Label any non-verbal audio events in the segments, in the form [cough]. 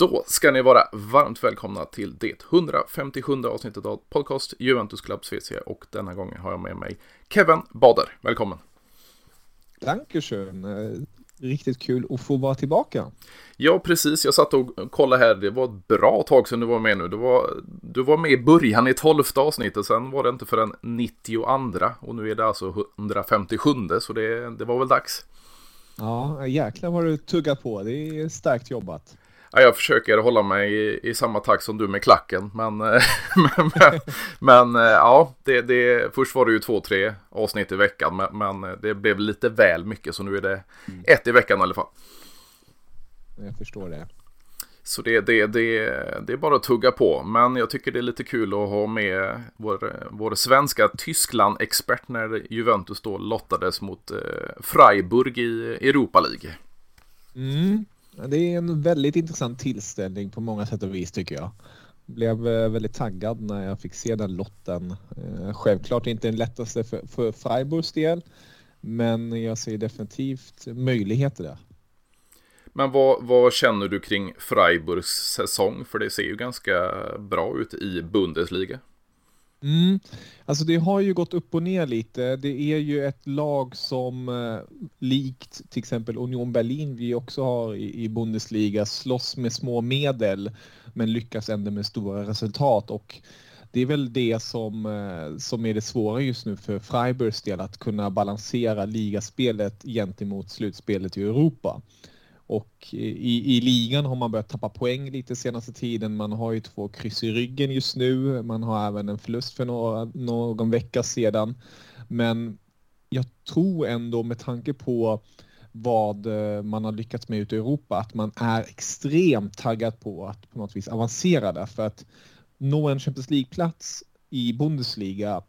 Då ska ni vara varmt välkomna till det 157 avsnittet av podcast Juventus Club VC och denna gången har jag med mig Kevin Bader. Välkommen! Dankeschön! Eh, riktigt kul att få vara tillbaka. Ja, precis. Jag satt och kollade här. Det var ett bra tag sedan du var med nu. Du var, du var med i början i tolfte avsnittet. Sen var det inte förrän 92 och nu är det alltså 157 så det, det var väl dags. Ja, jäklar vad du tuggar på. Det är starkt jobbat. Ja, jag försöker hålla mig i, i samma takt som du med klacken. Men, [laughs] men, men, men, ja, det, det, först var det ju två, tre avsnitt i veckan. Men, men, det blev lite väl mycket så nu är det mm. ett i veckan i alla fall. Jag förstår det. Så det, det, det, det är bara att tugga på. Men jag tycker det är lite kul att ha med vår, vår svenska Tyskland-expert när Juventus då lottades mot eh, Freiburg i Europa League. Mm. Det är en väldigt intressant tillställning på många sätt och vis tycker jag. Blev eh, väldigt taggad när jag fick se den lotten. Eh, självklart inte den lättaste för, för Freiburgs del, men jag ser definitivt möjligheter där. Men vad, vad, känner du kring Freiburgs säsong? För det ser ju ganska bra ut i Bundesliga. Mm. Alltså det har ju gått upp och ner lite. Det är ju ett lag som eh, likt till exempel Union Berlin vi också har i, i Bundesliga slåss med små medel men lyckas ändå med stora resultat och det är väl det som, eh, som är det svåra just nu för Freiburgs del att kunna balansera ligaspelet gentemot slutspelet i Europa. Och i, i ligan har man börjat tappa poäng lite senaste tiden. Man har ju två kryss i ryggen just nu. Man har även en förlust för några, någon vecka sedan. Men jag tror ändå med tanke på vad eh, man har lyckats med ute i Europa att man är extremt taggad på att på något vis avancera där. För att nå en Champions League-plats i Bundesliga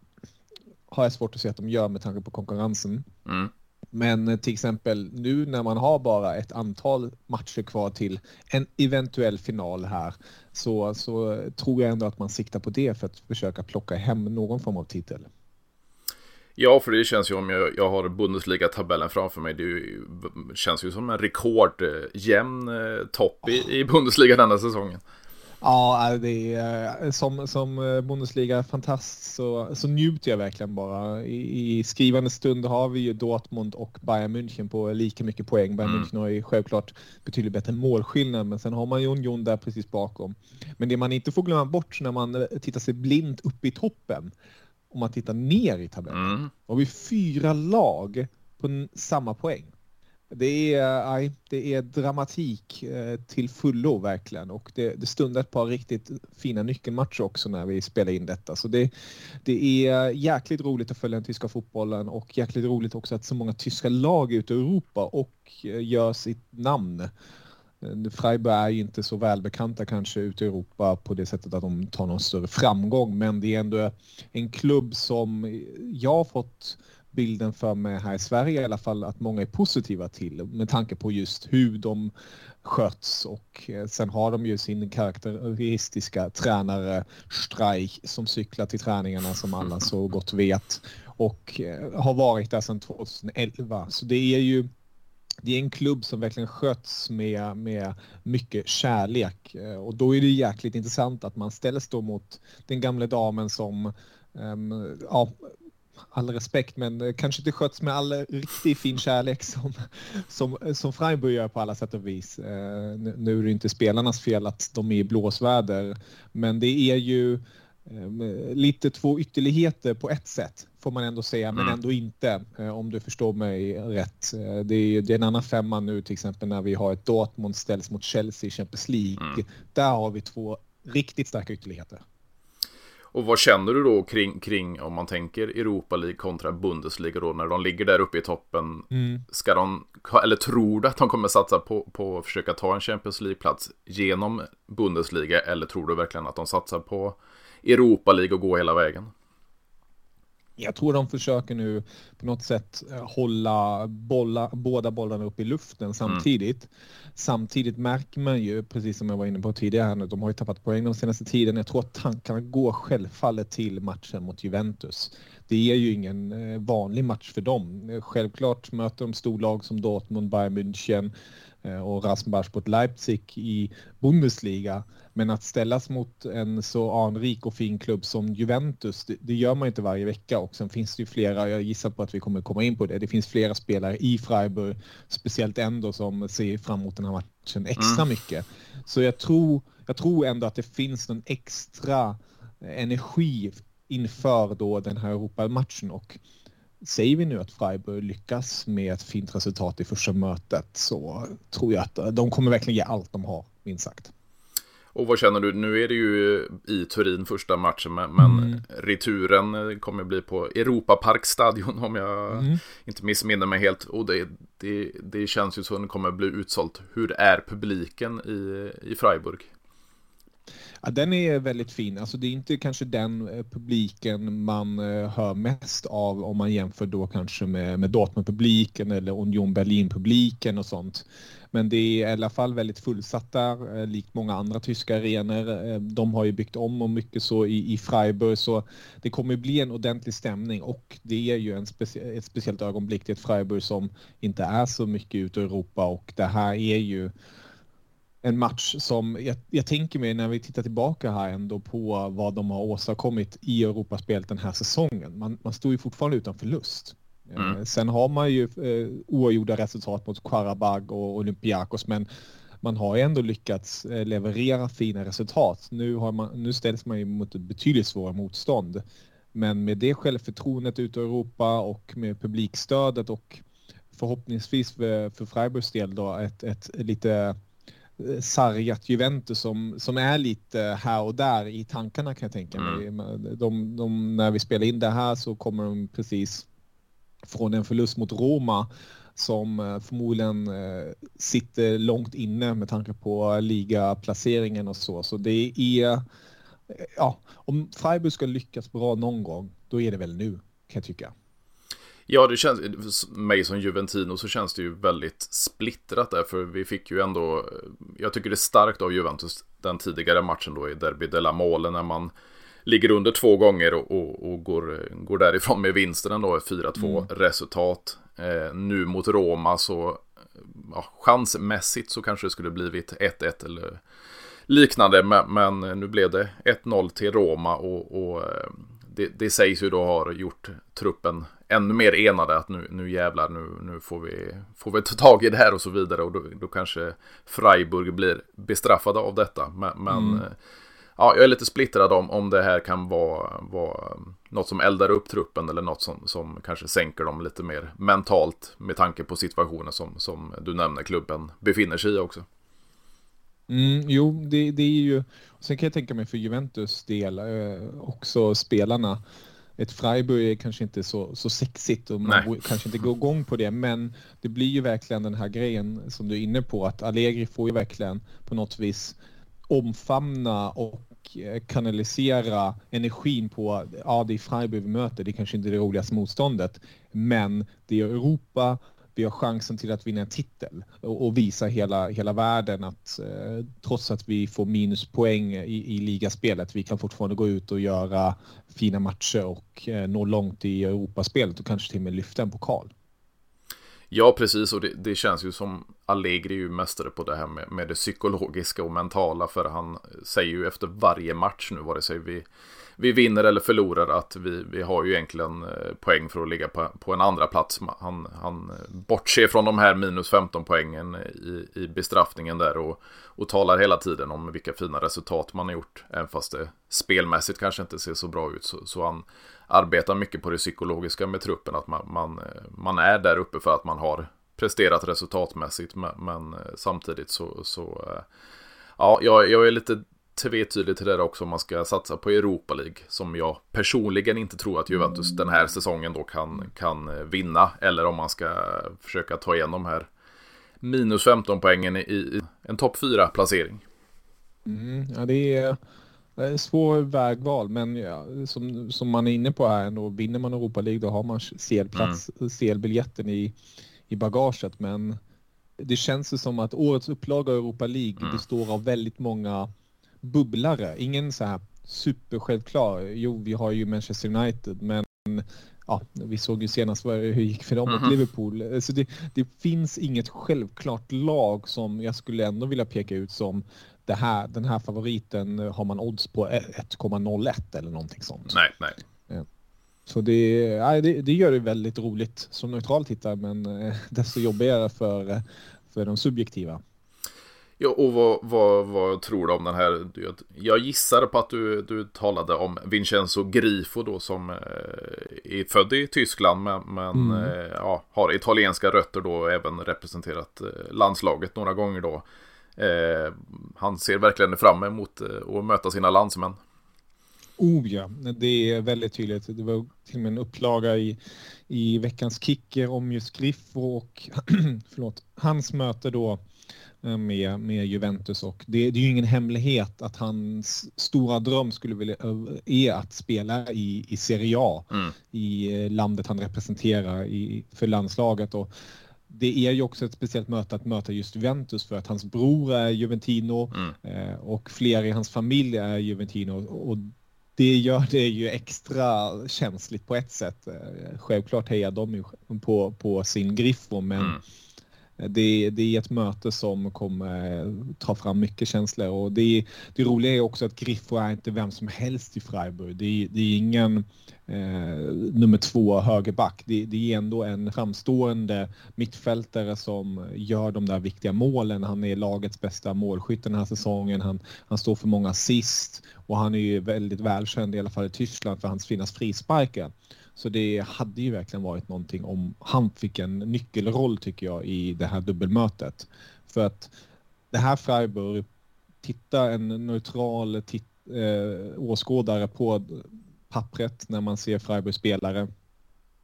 har jag svårt att se att de gör med tanke på konkurrensen. Mm. Men eh, till exempel nu när man har bara ett antal matcher kvar till en eventuell final här så, så tror jag ändå att man siktar på det för att försöka plocka hem någon form av titel. Ja, för det känns ju om jag, jag har Bundesliga-tabellen framför mig. Det ju, känns ju som en rekordjämn eh, topp i, i Bundesliga denna säsongen. Ja, det är, eh, som, som eh, Bundesliga-fantast så, så njuter jag verkligen bara. I, I, skrivande stund har vi ju Dortmund och Bayern München på lika mycket poäng. Bayern mm. München har ju självklart betydligt bättre målskillnad, men sen har man ju Union där precis bakom. Men det man inte får glömma bort när man eh, tittar sig blint upp i toppen, om man tittar ner i tabellen, mm. har vi fyra lag på samma poäng. Det är, aj, det är dramatik eh, till fullo verkligen och det, det stundar ett par riktigt fina nyckelmatcher också när vi spelar in detta. Så det, det är jäkligt roligt att följa den tyska fotbollen och jäkligt roligt också att så många tyska lag ute i Europa och eh, gör sitt namn. Eh, Freiburg är ju inte så välbekanta kanske ute i Europa på det sättet att de tar någon större framgång men det är ändå en klubb som jag har fått bilden för mig här i Sverige i alla fall att många är positiva till med tanke på just hur de sköts och eh, sen har de ju sin karaktäristiska tränare Streich som cyklar till träningarna som alla så gott vet och eh, har varit där sedan 2011 så det är ju det är en klubb som verkligen sköts med, med mycket kärlek eh, och då är det jäkligt intressant att man ställs då mot den gamla damen som um, ja, all respekt, men eh, kanske inte sköts med all riktigt fin kärlek som, som, som Freiburg gör på alla sätt och vis. Eh, nu är det inte spelarnas fel att de är i blåsväder, men det är ju eh, lite två ytterligheter på ett sätt får man ändå säga, men mm. ändå inte om du förstår mig rätt. Det är, det är en annan femma nu till exempel när vi har ett Dortmund ställs mot Chelsea i Champions League. Mm. Där har vi två riktigt starka ytterligheter. Och vad känner du då kring, kring om man tänker Europa League kontra Bundesliga då när de ligger där uppe i toppen? Mm. Ska de, eller tror du att de kommer satsa på, på att försöka ta en Champions League-plats genom Bundesliga? Eller tror du verkligen att de satsar på Europa League och gå hela vägen? Jag tror de försöker nu på något sätt eh, hålla bolla, båda bollarna upp i luften mm. samtidigt. Mm. Samtidigt märker man ju, precis som jag var inne på tidigare, att de har ju tappat poäng de senaste tiden. Jag tror att tankarna går självfallet till matchen mot Juventus. det är ju ingen vanlig match för dem. Självklart möter de storlag som Dortmund, Bayern München och Rasenbach Leipzig i Bundesliga. Men att ställas mot en så anrik och fin klubb som Juventus, det, det, gör man inte varje vecka och sen finns det ju flera, jag gissar på att vi kommer komma in på det, det finns flera spelare i Freiburg, speciellt ändå som ser fram emot den här matchen extra mm. mycket. Så jag tror, jag tror ändå att det finns någon extra energi inför då den här Europamatchen och Säger vi nu att Freiburg lyckas med ett fint resultat i första mötet så tror jag att de kommer verkligen ge allt de har, minst sagt. Och vad känner du? Nu är det ju i Turin första matchen, men, mm. returen kommer bli på Europaparkstadion om jag mm. inte missminner mig helt. Och det, det, det känns ju som att det kommer bli utsålt. Hur är publiken i, i Freiburg? Ja, den är väldigt fin. Alltså det är inte kanske den eh, publiken man eh, hör mest av om man jämför då kanske med, med Dortmund-publiken eller Union Berlin-publiken och sånt. Men det är i alla fall väldigt fullsatta, eh, likt många andra tyska arenor. De har ju byggt om och mycket så i, i Freiburg, så det kommer bli en ordentlig stämning och det är ju en specie ett speciellt ögonblick till ett Freiburg som inte är så mycket ute i Europa och det här är ju en match som jag, jag, tänker mig när vi tittar tillbaka här ändå på vad de har åstadkommit i Europaspelet den här säsongen. Man, man står ju fortfarande utan förlust. Mm. Eh, sen har man ju eh, oavgjorda resultat mot Karabag och Olympiakos men man har ju ändå lyckats eh, leverera fina resultat. Nu, har man, nu ställs man ju mot ett betydligt svårare motstånd. Men med det självförtroendet ute i Europa och med publikstödet och förhoppningsvis för, för Freiburgs del då ett, ett lite sargat Juventus som, som är lite här och där i tankarna kan jag tänka mig. Mm. De, de, när vi spelar in det här så kommer de precis från en förlust mot Roma som eh, förmodligen eh, sitter långt inne med tanke på ligaplaceringen och så. Så det är, ja, om Freiburg ska lyckas bra någon gång, då är det väl nu kan jag tycka. Ja, det känns, mig som Juventino så känns det ju väldigt splittrat där, för vi fick ju ändå, jag tycker det är starkt av Juventus den tidigare matchen då i Derby de la Mole när man ligger under två gånger och, och, och går, går därifrån med vinsten ändå, 4-2 mm. resultat. Eh, nu mot Roma så, ja, chansmässigt så kanske det skulle blivit 1-1 eller liknande, men, men nu blev det 1-0 till Roma och, och eh, det, det sägs ju då har gjort truppen ännu mer enade att nu, nu jävlar, nu, nu får, vi, får vi ta tag i det här och så vidare och då, då kanske Freiburg blir bestraffade av detta. Men, men mm. Eh, ja, jag är lite splittrad om, om det här kan vara, vara något som eldar upp truppen eller något som, som kanske sänker dem lite mer mentalt med tanke på situationen som, som du nämner klubben befinner sig i också. Mm, jo, det, det är ju, sen kan jag tänka mig för Juventus del eh, också spelarna ett Freiburg är kanske inte så, så sexigt och man Nej. kanske inte går igång på det men det blir ju verkligen den här grejen som du är inne på att Allegri får ju verkligen på något vis omfamna och eh, kanalisera energin på, ja det är Freiburg vi möter, det är kanske inte det roligaste motståndet men det är Europa vi har chansen till att vinna en titel och, och visa hela, hela världen att eh, trots att vi får minuspoäng i, i ligaspelet, vi kan fortfarande gå ut och göra fina matcher och eh, nå långt i Europaspelet och kanske till och med lyfta en pokal. Ja, precis. Och det, det, känns ju som Allegri är ju mästare på det här med, med det psykologiska och mentala. För han säger ju efter varje match nu, vare sig vi vi vinner eller förlorar att vi, vi har ju egentligen eh, poäng för att ligga på, på en andra plats. Han, han eh, bortser från de här minus 15 poängen i, i bestraffningen där och, och talar hela tiden om vilka fina resultat man har gjort. Även fast det spelmässigt kanske inte ser så bra ut. Så, så han arbetar mycket på det psykologiska med truppen. Att man, man, eh, man är där uppe för att man har presterat resultatmässigt. Men, men samtidigt så, så ja, jag, jag är lite tvetydigt till det där också om man ska satsa på Europa League. Som jag personligen inte tror att Juventus den här säsongen då kan, kan vinna. Eller om man ska försöka ta igen de här minus 15 poängen i, i en topp 4 placering. Mm, ja, det är, det är svår vägval, men ja, som, som man är inne på här ändå, vinner man Europa League då har man CL-plats, mm. CL-biljetten i, i bagaget. Men det känns ju som att årets upplaga av Europa League mm. består av väldigt många bubblare. Ingen så här supersjälvklar. Jo, vi har ju Manchester United, men ja, vi såg ju senast hur det gick för dem mot mm -hmm. Liverpool. Så det, det, finns inget självklart lag som jag skulle ändå vilja peka ut som det här, den här favoriten har man odds på 1,01 eller någonting sånt. Nej, nej. Så det, ja, det, det, gör det väldigt roligt som neutral tittare men eh, desto jobbigare för, för de subjektiva. Ja, och vad, vad, vad tror du om den här? Jag gissar på att du, du talade om Vincenzo Grifo då som eh, är född i Tyskland men, men mm. eh, ja, har italienska rötter då och även representerat eh, landslaget några gånger då. Eh, han ser verkligen fram emot att möta sina landsmän. Oh ja, det är väldigt tydligt. Det var till och med en upplaga i, i veckans kicker om just Griffo och [clears throat] förlåt, hans möte då med, med Juventus och det, det, är ju ingen hemlighet att hans stora dröm skulle vilja är att spela i, i Serie A mm. i eh, landet han representerar i, för landslaget och det är ju också ett speciellt möte att möta just Juventus för att hans bror är Juventino mm. Eh, och flera i hans familj är Juventino och det gör det ju extra känsligt på ett sätt. Eh, självklart hejar de ju på, på sin Griffo men mm det, det är ett möte som kommer eh, ta fram mycket känslor och det, det roliga är också att Griffo är inte vem som helst i Freiburg. Det, det är ingen eh, nummer två högerback. Det, det är ändå en framstående mittfältare som gör de där viktiga målen. Han är lagets bästa målskytt den här säsongen. Han, han står för många assist och han är ju väldigt välkänd i alla fall i Tyskland för hans fina frisparkar. Så det hade ju verkligen varit någonting om han fick en nyckelroll tycker jag i det här dubbelmötet. För att det här Freiburg, titta en neutral titt, eh, åskådare på pappret när man ser Freiburg spelare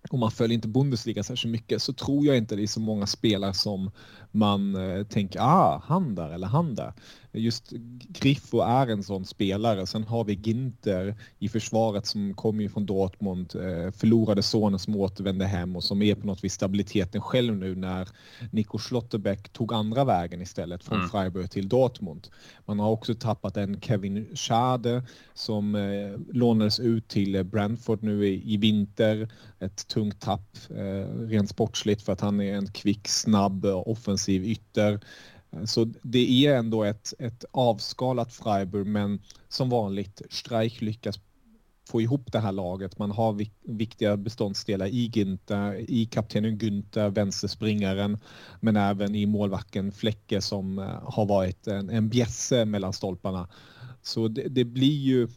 och man följer inte Bundesliga särskilt mycket så tror jag inte det är så många spelare som man eh, tänker ah, han där eller han där. Just Griffo är en sån spelare. Sen har vi Ginter i försvaret som kommer ju från Dortmund, eh, förlorade sonen som återvände hem och som är på något vis stabiliteten själv nu när Nico Schlotterbeck tog andra vägen istället från mm. Freiburg till Dortmund. Man har också tappat en Kevin Schade som eh, lånades ut till Brentford nu i, i vinter. Ett tungt tapp eh, rent sportsligt för att han är en kvick, snabb, offensiv ytter. Så det är ändå ett, ett avskalat Freiburg men som vanligt Streich lyckas få ihop det här laget. Man har viktiga beståndsdelar i Günther, i kaptenen Günther, vänsterspringaren, men även i målvakten Fläcke som eh, har varit en, en bjässe mellan stolparna. Så det, det, blir ju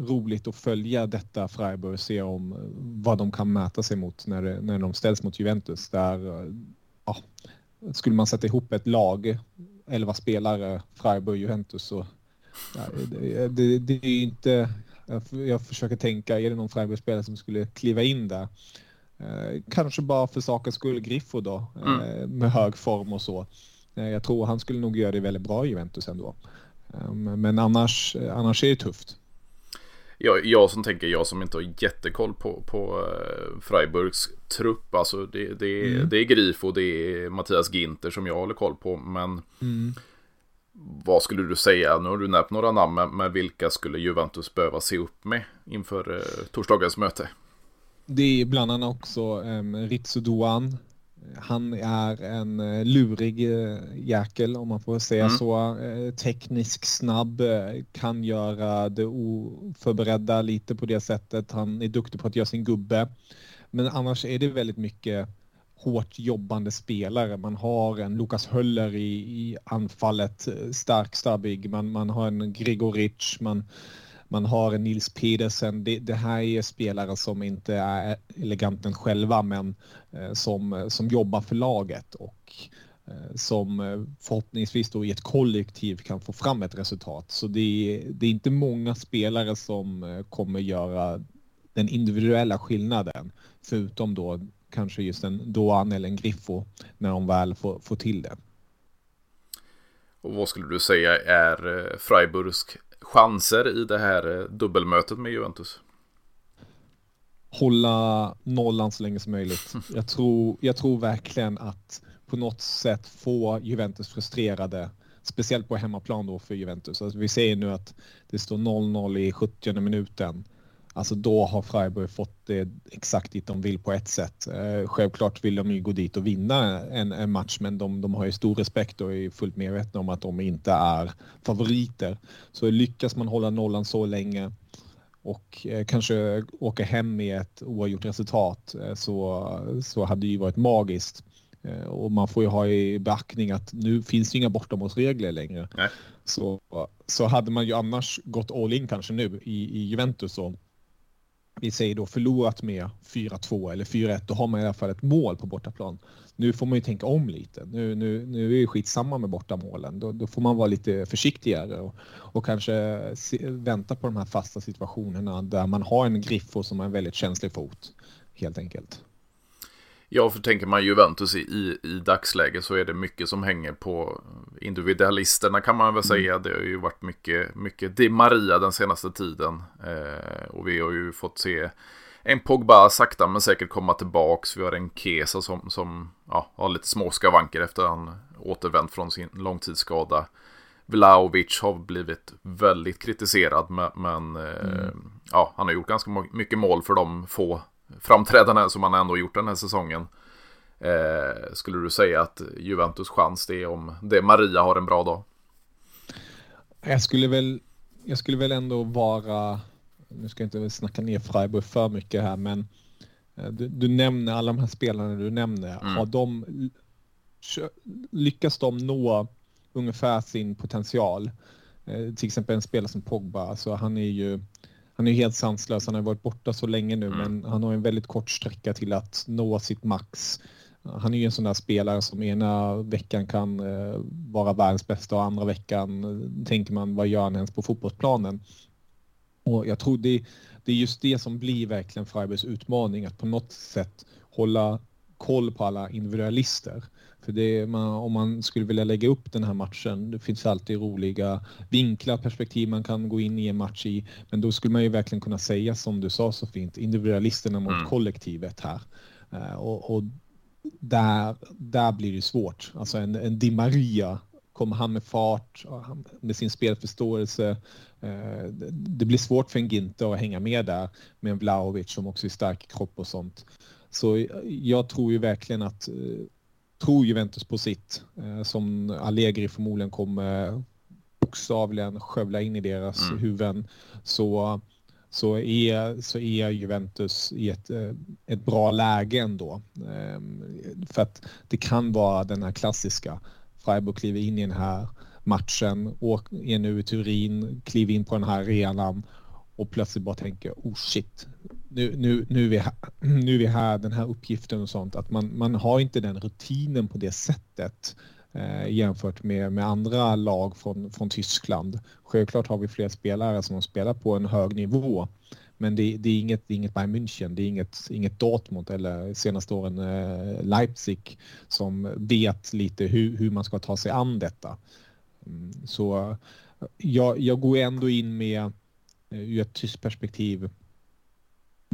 roligt att följa detta Freiburg och se om eh, vad de kan mäta sig mot när, när de ställs mot Juventus. Där, eh, ja, skulle man sätta ihop ett lag, elva spelare, Freiburg, Juventus så ja, det, det, det, är inte, jag försöker tänka, är det någon Freiburg-spelare som skulle kliva in där? Eh, kanske bara för sakens skull Griffo då, mm. eh, med hög form och så. Eh, jag tror han skulle nog göra det väldigt bra i Juventus ändå. Eh, men annars, annars är det tufft jag, jag som tänker, jag som inte har jättekoll på, på uh, Freiburgs trupp. Alltså det, det, mm. det är Grifo, det är Mattias Ginter som jag håller koll på. Men mm. vad skulle du säga? Nu har du nämnt några namn, men, men vilka skulle Juventus behöva se upp med inför uh, torsdagens möte? Det är bland annat också um, Ritsu Doan han är en eh, lurig eh, jäkel om man får säga mm. så. Eh, teknisk, snabb, kan göra det oförberedda lite på det sättet. Han är duktig på att göra sin gubbe. Men annars är det väldigt mycket hårt jobbande spelare. Man har en Lukas Höller i, i anfallet, stark, stabbig. Man, man har en Grigoric, man man har en Nils Pedersen. Det, det, här är spelare som inte är eleganten själva men eh, som, eh, som jobbar för laget och eh, som förhoppningsvis då i ett kollektiv kan få fram ett resultat. Så det är, det är inte många spelare som kommer göra den individuella skillnaden förutom då kanske just en Doan eller en Griffo när de väl får, får till det. Och vad skulle du säga är Freiburgs chanser i det här eh, dubbelmötet med Juventus? Hålla nollan så länge som möjligt. [laughs] Jag tror, jag tror verkligen att på något sätt få Juventus frustrerade. Speciellt på hemmaplan då för Juventus. Alltså vi ser nu att det står 0-0 i 70 minuten. Alltså då har Freiburg fått det exakt dit de vill på ett sätt. Eh, självklart vill de ju gå dit och vinna en, en match men de, de, har ju stor respekt och är fullt medvetna om att de inte är favoriter. Så lyckas man hålla nollan så länge och eh, kanske åka hem med ett oavgjort resultat eh, så, så hade det ju varit magiskt. Och man får ju ha i beaktning att nu finns det inga bortamålsregler längre. Nej. Så, så hade man ju annars gått all in kanske nu i, i Juventus och vi säger då förlorat med 4-2 eller 4-1, då har man i alla fall ett mål på bortaplan. Nu får man ju tänka om lite. Nu, nu, nu är det skitsamma med bortamålen. Då, då får man vara lite försiktigare och, och kanske se, vänta på de här fasta situationerna där man har en Griffo som har en väldigt känslig fot, helt enkelt. Ja, för tänker man Juventus i, i, i dagsläget så är det mycket som hänger på individualisterna kan man väl mm. säga. Det har ju varit mycket, mycket Di Maria den senaste tiden. Eh, och vi har ju fått se en Pogba sakta men säkert komma tillbaks. Vi har en Kesa som, som ja, har lite små skavanker efter han återvänt från sin långtidsskada. Vlaovic har blivit väldigt kritiserad men eh, mm. ja, han har gjort ganska mycket mål för de få framträdande som han ändå gjort den här säsongen. Eh, skulle du säga att Juventus chans det är om det Maria har en bra dag? Jag skulle väl, jag skulle väl ändå vara, nu ska jag inte snacka ner Freiburg för mycket här, men eh, du, du nämner alla de här spelarna du nämner. Mm. Har de, lyckas de nå ungefär sin potential? Eh, till exempel en spelare som Pogba, alltså han är ju han är helt sanslös. Han har varit borta så länge nu, mm. men han har en väldigt kort sträcka till att nå sitt max. Han är ju en sån där spelare som ena veckan kan eh, vara världens bästa och andra veckan eh, tänker man vad gör han ens på fotbollsplanen? Och jag tror det, det är just det som blir verkligen Freiburgs utmaning, att på något sätt hålla koll på alla individualister. För det, man, om man skulle vilja lägga upp den här matchen, det finns alltid roliga vinklar, perspektiv man kan gå in i en match i. Men då skulle man ju verkligen kunna säga som du sa så fint, individualisterna mot mm. kollektivet här. Uh, och, och, där, där blir det svårt. Alltså en, en Di Maria, kommer han med fart, med sin spelförståelse. Uh, det blir svårt för en Ginter att hänga med där med en Vlahovic som också är stark i kropp och sånt. Så jag tror ju verkligen att eh, tror Juventus på sitt eh, som Allegri förmodligen kommer bokstavligen skövla in i deras mm. huvuden så, så, är, så är Juventus i ett, eh, ett bra läge ändå. Ehm, för att det kan vara den här klassiska Freiburg kliver in i den här matchen, är nu i Turin, kliver in på den här arenan och plötsligt bara tänker oh shit, nu, nu, nu, är vi här, nu är vi här, den här uppgiften och sånt. Att man, man har inte den rutinen på det sättet eh, jämfört med, med andra lag från, från Tyskland. Självklart har vi fler spelare som spelar på en hög nivå. Men det, det, är inget, det är inget Bayern München, det är inget, inget Dortmund eller senaste åren eh, Leipzig som vet lite hur, hur man ska ta sig an detta. Mm, så jag, jag går ändå in med eh, ur ett tyskt perspektiv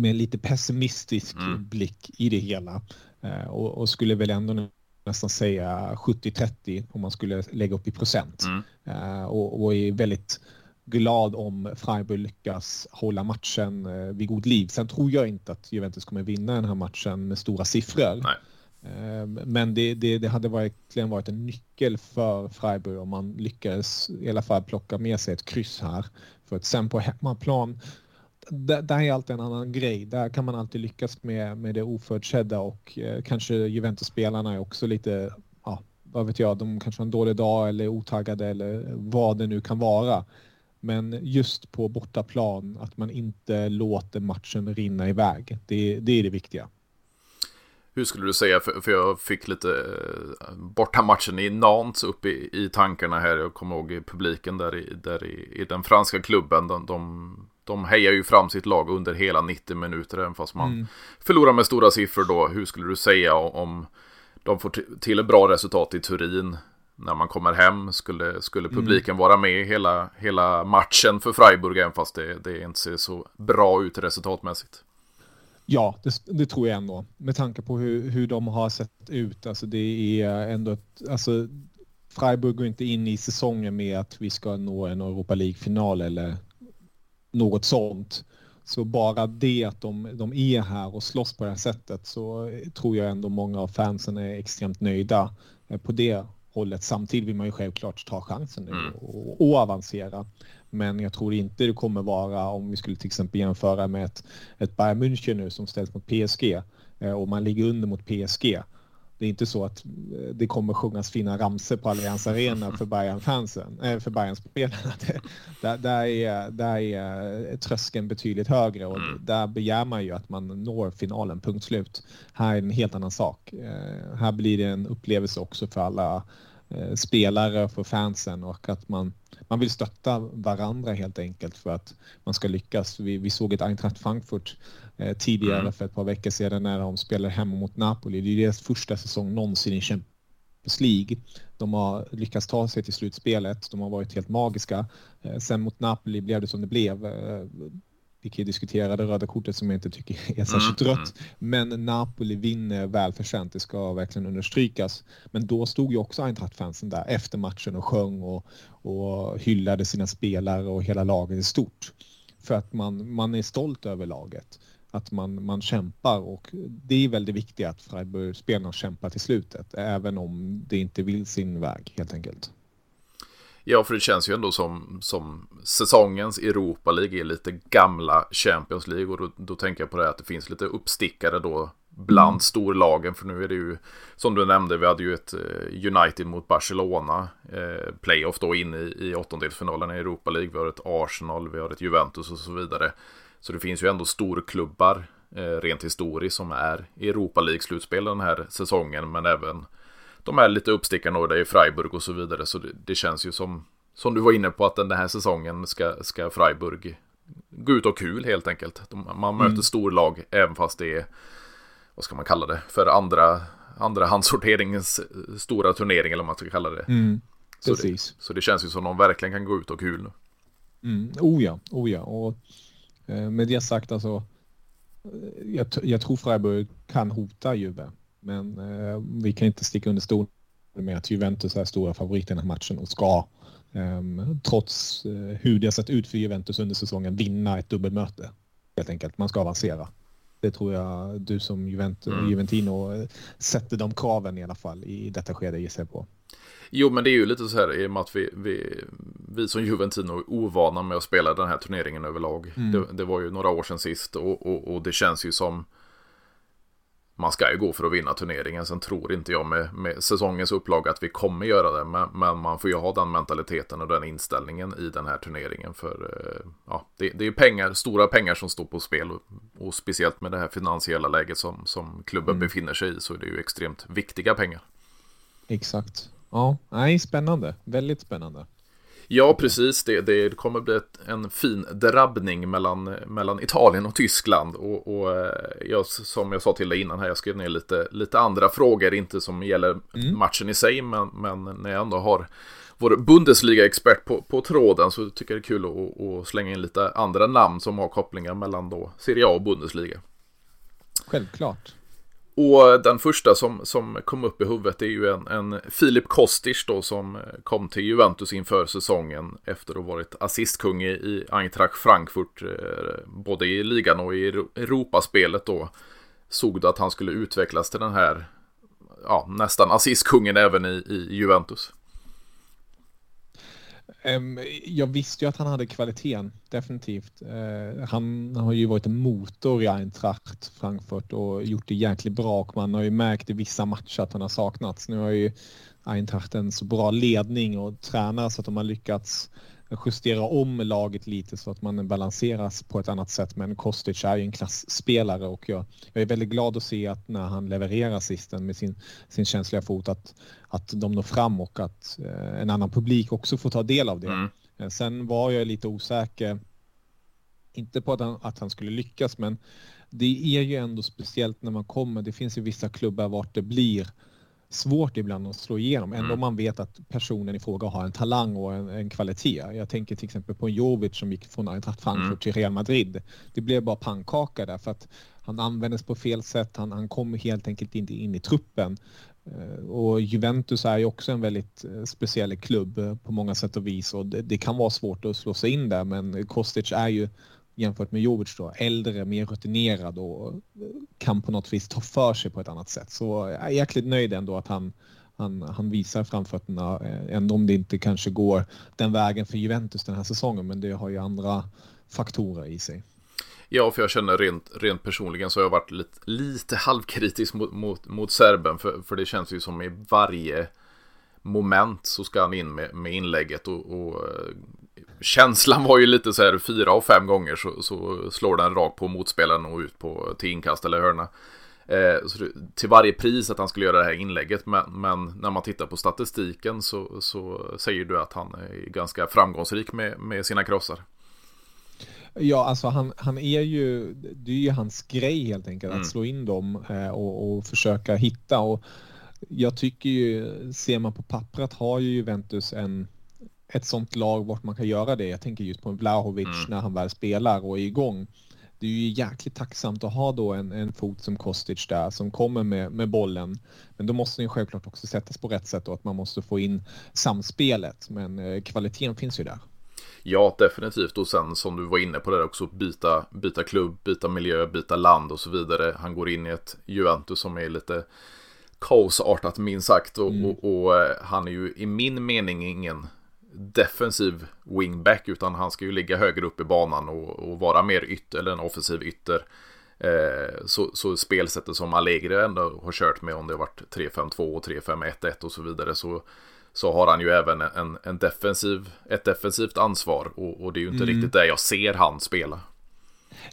med lite pessimistisk mm. blick i det hela eh, och, och, skulle väl ändå nästan säga 70-30 om man skulle lägga upp i procent mm. Eh, och, och, är väldigt glad om Freiburg lyckas hålla matchen vid god liv. Sen tror jag inte att Juventus kommer vinna den här matchen med stora siffror. Nej. Men det, det, det, hade verkligen varit en nyckel för Freiburg om man lyckades i alla fall plocka med sig ett kryss här. För att sen på hemmaplan, det här är alltid en annan grej. Där kan man alltid lyckas med, med det oförutsedda och eh, kanske Juventus-spelarna är också lite, ja, vad vet jag, de kanske har en dålig dag eller är otaggade eller vad det nu kan vara. Men just på bortaplan, att man inte låter matchen rinna iväg. Det, det är det viktiga. Hur skulle du säga, för, för jag fick lite eh, bortamatchen i Nantes upp i, i tankarna här. Jag kommer ihåg publiken där i, där i, i den franska klubben. De, de, de hejar ju fram sitt lag under hela 90 minuter, även fast man mm. förlorar med stora siffror då. Hur skulle du säga om de får till ett bra resultat i Turin när man kommer hem? Skulle, skulle mm. publiken mm. vara med hela, hela matchen för Freiburg, även fast det, det inte ser så bra ut resultatmässigt? Ja, det, det, tror jag ändå. Med tanke på hur, hur de har sett ut. Alltså det är ändå ett, alltså Freiburg går inte in i säsongen med att vi ska nå en Europa League-final eller något sånt. Så bara det att de, de är här och slåss på det här sättet så tror jag ändå många av fansen är extremt nöjda på det hållet. Samtidigt vill man ju självklart ta chansen nu mm. och, och, avancera. Men jag tror inte det kommer vara, om vi skulle till exempel jämföra med ett, ett Bayern München nu som ställs mot PSG eh, och man ligger under mot PSG. Det är inte så att eh, det kommer sjungas fina ramser på Allianz Arena för Bayern-fansen, äh, för Bayern-spelarna. [laughs] Där, där, är, där är tröskeln betydligt högre och mm. där begär man ju att man når finalen, punkt slut. Här är en helt annan sak. Här blir det en upplevelse också för alla Eh, spelare för fansen och att man, man vill stötta varandra helt enkelt för att man ska lyckas. Vi, vi såg ett Eintracht Frankfurt eh, tidigare mm. för ett par veckor sedan när de spelade hemma mot Napoli. Det är deras första säsong någonsin i Champions League. De har lyckats ta sig till slutspelet. De har varit helt magiska. Eh, sen mot Napoli blev det som det blev. Eh, vi kan ju diskutera det röda kortet som jag inte tycker [laughs] är särskilt mm, rött. Mm. Men Napoli vinner välförtjänt, det ska verkligen understrykas. Men då stod ju också Eintracht-fansen där efter matchen och sjöng och, och hyllade sina spelare och hela laget i stort. För att man, man är stolt över laget. Att man, man kämpar och det är väldigt viktigt att Freiburg-spelarna kämpar till slutet. Även om det inte vill sin väg helt enkelt. Ja, för det känns ju ändå som, som säsongens Europa League är lite gamla Champions League. Och då, då tänker jag på det att det finns lite uppstickare då bland mm. storlagen. För nu är det ju, som du nämnde, vi hade ju ett eh, United mot Barcelona. Eh, playoff då in i, i åttondelsfinalen i Europa League. Vi har ett Arsenal, vi har ett Juventus och så vidare. Så det finns ju ändå storklubbar eh, rent historiskt som är i Europa League-slutspel den här säsongen. Men även de här lite uppstickarna, det är Freiburg och så vidare. Så det, det, känns ju som, som du var inne på, att den här säsongen ska, ska Freiburg gå ut och kul helt enkelt. De, man möter mm. storlag även fast det är, vad ska man kalla det, för andra, andra handsorteringens stora turnering eller vad man ska kalla det. Mm. Så, det så det känns ju som de verkligen kan gå ut och kul nu. Mm. Oh ja, oh ja. Och eh, med det sagt alltså, eh, jag, jag tror Freiburg kan hota Juve. Men eh, vi kan inte sticka under stol med att Juventus är stora favoriter i den här matchen och ska eh, trots eh, hur det har sett ut för Juventus under säsongen vinna ett dubbelmöte. Helt enkelt, man ska avancera. Det tror jag du som Juvent mm. Juventino eh, sätter de kraven i alla fall i detta skede gissar jag på. Jo, men det är ju lite så här i och med att vi, vi, vi som Juventino är ovana med att spela den här turneringen överlag. Mm. Det, det, var ju några år sedan sist och, och, och det känns ju som man ska ju gå för att vinna turneringen. Sen tror inte jag med, med säsongens upplag att vi kommer göra det. Men, men, man får ju ha den mentaliteten och den inställningen i den här turneringen. För eh, ja, det, det är pengar, stora pengar som står på spel. Och, och speciellt med det här finansiella läget som, som klubben mm. befinner sig i så är det ju extremt viktiga pengar. Exakt. Ja, nej, spännande. Väldigt spännande. Ja, precis. Det, det kommer bli ett, en fin drabbning mellan, mellan Italien och Tyskland. Och, och eh, jag, som jag sa till dig innan här, jag skrev ner lite, lite andra frågor, inte som gäller mm. matchen i sig, men, men när jag ändå har vår Bundesliga-expert på, på tråden så tycker jag det är kul att, att slänga in lite andra namn som har kopplingar mellan då Serie A och Bundesliga. Självklart. Och den första som, som kom upp i huvudet är ju en, en Filip Kostic då som eh, kom till Juventus inför säsongen efter att ha varit assistkung i Eintracht Frankfurt eh, både i ligan och i Europaspelet då. Såg du att han skulle utvecklas till den här ja, nästan assistkungen även i, i Juventus. Ehm, jag visste ju att han hade kvaliteten, definitivt. Eh, han har ju varit en motor i Eintracht Frankfurt och gjort det jäkligt bra och man har ju märkt i vissa matcher att han har saknats. Nu har ju Eintracht en så bra ledning och tränare så att de har lyckats justera om laget lite så att man balanseras på ett annat sätt. Men Kostic är ju en klassspelare och jag, jag är väldigt glad att se att när han levererar assisten med sin, sin känsliga fot att, att de når fram och att eh, en annan publik också får ta del av det. Mm. Eh, sen var jag lite osäker, inte på att han, att han skulle lyckas men det är ju ändå speciellt när man kommer. Det finns ju vissa klubbar vart det blir svårt ibland att slå igenom, ändå mm. man vet att personen i fråga har en talang och en, en kvalitet. Jag tänker till exempel på Jovic som gick från Eintracht Frankfurt mm. till Real Madrid. Det blev bara pannkaka där för att han användes på fel sätt, han, han kom helt enkelt inte in i truppen. Eh, och Juventus är ju också en väldigt eh, speciell klubb eh, på många sätt och vis och det, det kan vara svårt att slå sig in där men Kostic är ju jämfört med Jovic då, äldre, mer rutinerad och eh, kan på något vis ta för sig på ett annat sätt. Så jag är jäkligt nöjd ändå att han, han, han visar framfötterna, eh, ändå om det inte kanske går den vägen för Juventus den här säsongen, men det har ju andra faktorer i sig. Ja, för jag känner rent, rent personligen så har jag varit lite, lite halvkritisk mot, mot, mot serben, för, för det känns ju som i varje moment så ska han in med, med inlägget och, och eh, känslan var ju lite så här fyra av fem gånger så, så slår den rakt på motspelaren och ut på till inkast eller hörna. Eh, så till varje pris att han skulle göra det här inlägget men, men, när man tittar på statistiken så, så säger du att han är ganska framgångsrik med, med sina krossar. Ja, alltså han, han är ju, det är ju hans grej helt enkelt mm. att slå in dem eh, och, och försöka hitta och jag tycker ju, ser man på pappret har ju Juventus en ett sånt lag vart man kan göra det. Jag tänker just på Vlahovic mm. när han väl spelar och är igång. Det är ju jäkligt tacksamt att ha då en, en fot som Kostic där som kommer med, med bollen. Men då måste den självklart också sättas på rätt sätt och att man måste få in samspelet. Men eh, kvaliteten finns ju där. Ja, definitivt. Och sen som du var inne på det också, byta, byta klubb, byta miljö, byta land och så vidare. Han går in i ett Juventus som är lite kaosartat minst sagt. Och, mm. och, och, eh, han är ju i min mening ingen defensiv wingback utan han ska ju ligga högre upp i banan och, och vara mer ytter eller en offensiv ytter. Eh, så, så spelsättet som Allegri ändå har kört med om det har varit 3-5-2 och 3-5-1-1 och så vidare så, så har han ju även en, en defensiv, ett defensivt ansvar och, och det är ju inte mm. riktigt där jag ser han spela.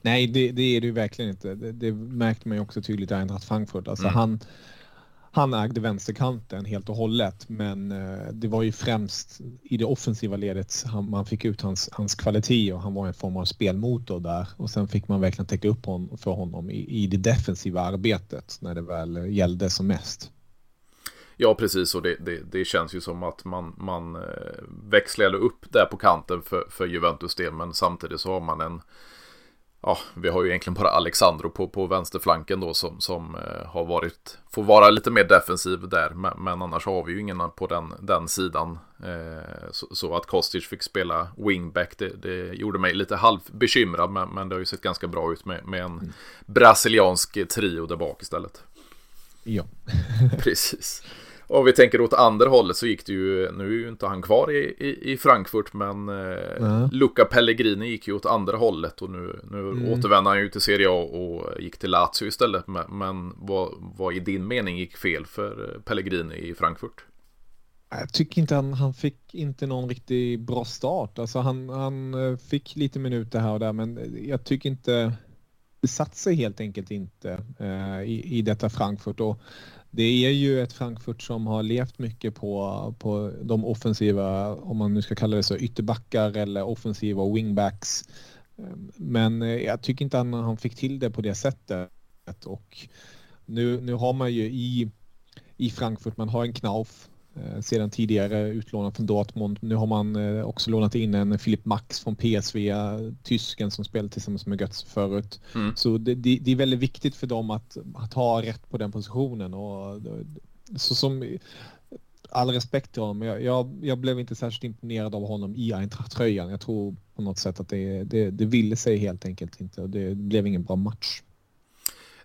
Nej, det, det är det ju verkligen inte. Det, det märkte man ju också tydligt i Eintracht Frankfurt. Alltså mm. han, han ägde vänsterkanten helt och hållet men eh, det var ju främst i det offensiva ledet man fick ut hans, hans kvalitet och han var en form av spelmotor där och sen fick man verkligen täcka upp för honom i, i det defensiva arbetet när det väl gällde som mest. Ja, precis. Och det, det, det, känns ju som att man, man eh, växlade upp där på kanten för, för Juventus del. Men samtidigt så har man en, ja, vi har ju egentligen bara Alexandro på, på vänsterflanken då som, som eh, har varit, får vara lite mer defensiv där. Men, men annars har vi ju ingen på den, den sidan. Eh, så, så, att Kostic fick spela wingback, det, det gjorde mig lite halvbekymrad. Men, men det har ju sett ganska bra ut med, med en mm. brasiliansk trio där bak istället. Ja. [laughs] Precis. Om vi tänker åt andra hållet så gick det ju, nu är ju inte han kvar i, i, i Frankfurt, men eh, Luca Pellegrini gick ju åt andra hållet och nu, nu mm. återvänder han ju till Serie A och gick till Lazio istället. Men, men vad, vad i din mening gick fel för eh, Pellegrini i Frankfurt? Jag tycker inte han, han fick inte någon riktigt bra start. Alltså han, han eh, fick lite minuter här och där, men jag tycker inte det satt sig helt enkelt inte eh, i, i detta Frankfurt. Och det är ju ett Frankfurt som har levt mycket på, på de offensiva, om man nu ska kalla det så, ytterbackar eller offensiva wingbacks. Ehm, men eh, jag tycker inte att han fick till det på det sättet. Och nu, nu har man ju i, i Frankfurt, man har en Knauf sedan tidigare utlånad från Dortmund. Nu har man eh, också lånat in en Filip Max från PSV, tysken som spelade tillsammans med Götze förut. Mm. Så det, det, det, är väldigt viktigt för dem att, att ha rätt på den positionen. Och, så som, all respekt till honom, jag, jag, jag blev inte särskilt imponerad av honom i Eintracht-tröjan. Jag tror på något sätt att det, det, det ville sig helt enkelt inte och det blev ingen bra match.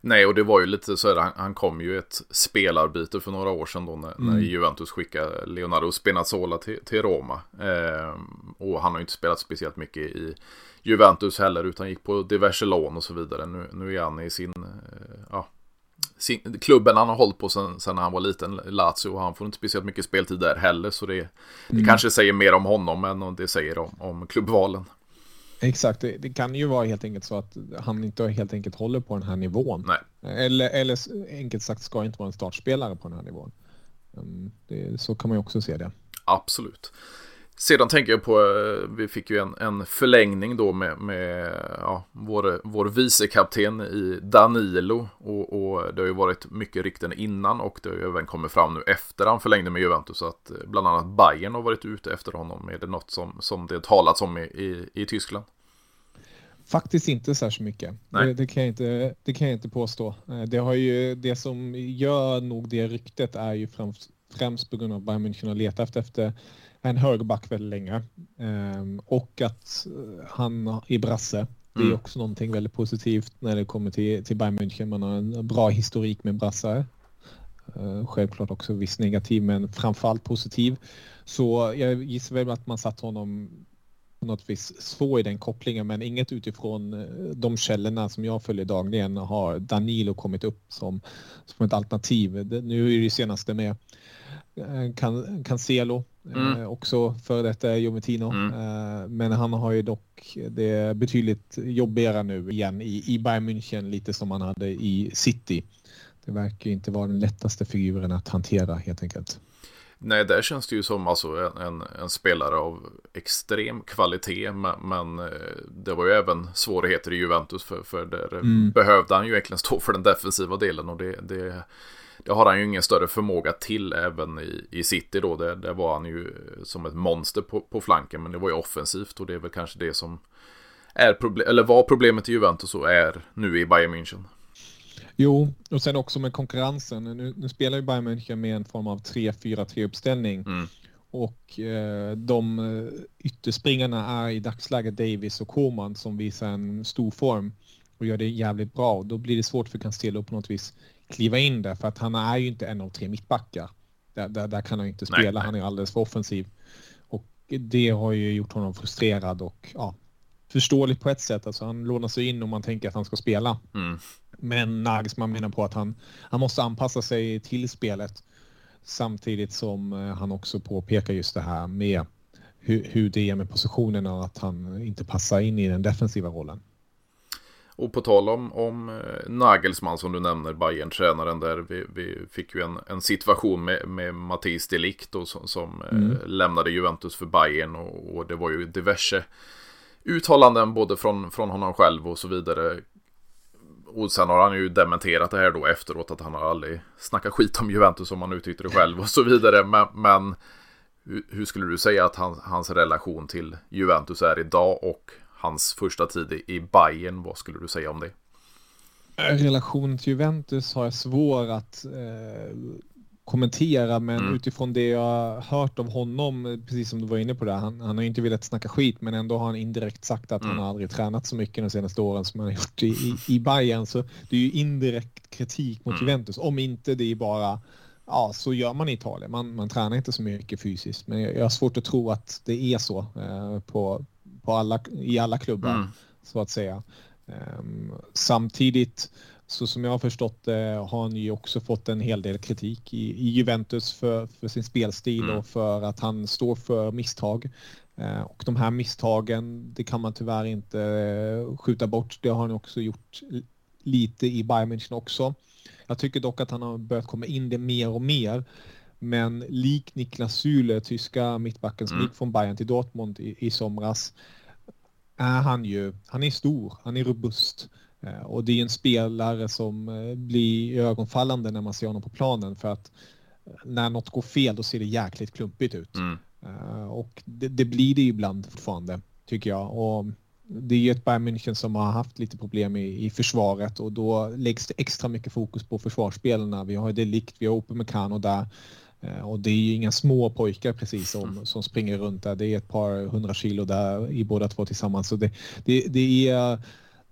Nej, och det var ju lite så här, han, kom ju ett spelarbyte för några år sedan då när, mm. när Juventus skickade Leonardo Spinazzola till, till Roma. Eh, och han har ju inte spelat speciellt mycket i Juventus heller, utan gick på diverse lån och så vidare. Nu, nu är han i sin, eh, ja, sin, klubben han har hållit på sen han var liten, Lazio, och han får inte speciellt mycket speltid där heller, så det, det mm. kanske säger mer om honom än det säger om, om klubbvalen. Exakt, det, det, kan ju vara helt enkelt så att han inte helt enkelt håller på den här nivån. Nej. Eller, eller enkelt sagt ska inte vara en startspelare på den här nivån. Ehm, det, så kan man ju också se det. Absolut. Sedan tänker jag på, eh, vi fick ju en, en förlängning då med, med ja, vår, vår vicekapten i Danilo. Och, och, det har ju varit mycket rykten innan och det har ju även kommit fram nu efter han förlängde med Juventus. Att eh, bland annat Bayern har varit ute efter honom. Är det något som, som det talats om i, i, i Tyskland? Faktiskt inte särskilt mycket. Det, det, kan jag inte, det kan jag inte påstå. Eh, det, har ju, det som gör nog det ryktet är ju främst, främst på grund av att Bayern München har letat efter en högerback väldigt länge. Ehm, och att eh, han i Brasse Det är mm. också någonting väldigt positivt när det kommer till, till Bayern München. Man har en bra historik med brassar. Uh, självklart också viss negativ men framförallt positiv. Så jag gissar väl att man satt honom på något vis svår i den kopplingen men inget utifrån eh, de källorna som jag följer dagligen har Danilo kommit upp som, som ett alternativ. Nu är det senaste med eh, Can, Cancelo mm. eh, också för detta Juventino. Mm. Eh, men han har ju dock det betydligt jobbigare nu igen i, i Bayern München lite som han hade i City. Det verkar inte vara den lättaste figuren att hantera helt enkelt. Nej, där känns det ju som alltså en, en, en spelare av extrem kvalitet. Men, men, eh, det var ju även svårigheter i Juventus för, för där mm. behövde han ju egentligen stå för den defensiva delen. Och det, det, det har han ju ingen större förmåga till även i, i City då. Där, där var han ju som ett monster på, på flanken. Men det var ju offensivt och det är väl kanske det som är problem, eller var problemet i Juventus och är nu i Bayern München. Jo, och sen också med konkurrensen. Nu, nu spelar ju Bayern München med en form av 3-4-3 uppställning. Mm. Och eh, de eh, ytterspringarna är i dagsläget Davis och Koman som visar en stor form och gör det jävligt bra. Då blir det svårt för Cancelo på något vis kliva in där för att han är ju inte en av tre mittbackar. Där, där, där kan han inte spela, nej, nej. han är alldeles för offensiv. Och det har ju gjort honom frustrerad och ja, förståeligt på ett sätt. Alltså han lånar sig in om man tänker att han ska spela. Mm. Men Nagelsmann menar på att han, han måste anpassa sig till spelet samtidigt som eh, han också påpekar just det här med hur, hur det är med positionerna och att han inte passar in i den defensiva rollen. Och på tal om, om eh, Nagelsmann som du nämner, bayern tränaren där. Vi, vi, fick ju en, en situation med, med Mattis Delict då, som, som eh, mm. lämnade Juventus för Bayern och, och, det var ju diverse uttalanden både från, från honom själv och så vidare och sen har han ju dementerat det här då efteråt att han har aldrig snackat skit om Juventus som han uttryckte det själv och så vidare. Men, men hur skulle du säga att han, hans relation till Juventus är idag och hans första tid i Bayern, vad skulle du säga om det? Relation till Juventus har jag svår att eh, kommentera men mm. utifrån det jag har hört av honom, precis som du var inne på det, han, han har inte velat snacka skit men ändå har han indirekt sagt att mm. han aldrig tränat så mycket de senaste åren som han har gjort i, i, i Bayern så det är ju indirekt kritik mot mm. Juventus om inte det är bara Ja, så gör man i Italien. Man, man tränar inte så mycket fysiskt, men jag, jag har svårt att tro att det är så eh, på, på alla, i alla klubbar, mm. så att säga. Um, samtidigt så som jag har förstått det har han ju också fått en hel del kritik i, i Juventus för, för sin spelstil mm. och för att han står för misstag. Eh, och de här misstagen, det kan man tyvärr inte eh, skjuta bort. Det har han också gjort lite i Bayern München också. Jag tycker dock att han har börjat komma in det mer och mer. Men lik Niklas Süle, tyska mittbacken som mm. gick från Bayern till Dortmund i, i somras, är han ju, han är stor, han är robust. Eh, och det är en spelare som eh, blir ögonfallande när man ser honom på planen för att eh, när något går fel då ser det jäkligt klumpigt ut. Mm. Och det, det, blir det ibland fortfarande tycker jag. Och det är ju ett Bayern München som har haft lite problem i, i försvaret och då läggs det extra mycket fokus på försvarsspelarna. Vi har Delikt, vi har Upamecano där och det är ju inga små pojkar precis som, mm. som springer runt där. Det är ett par hundra kilo där i båda två tillsammans. Så det, det, det är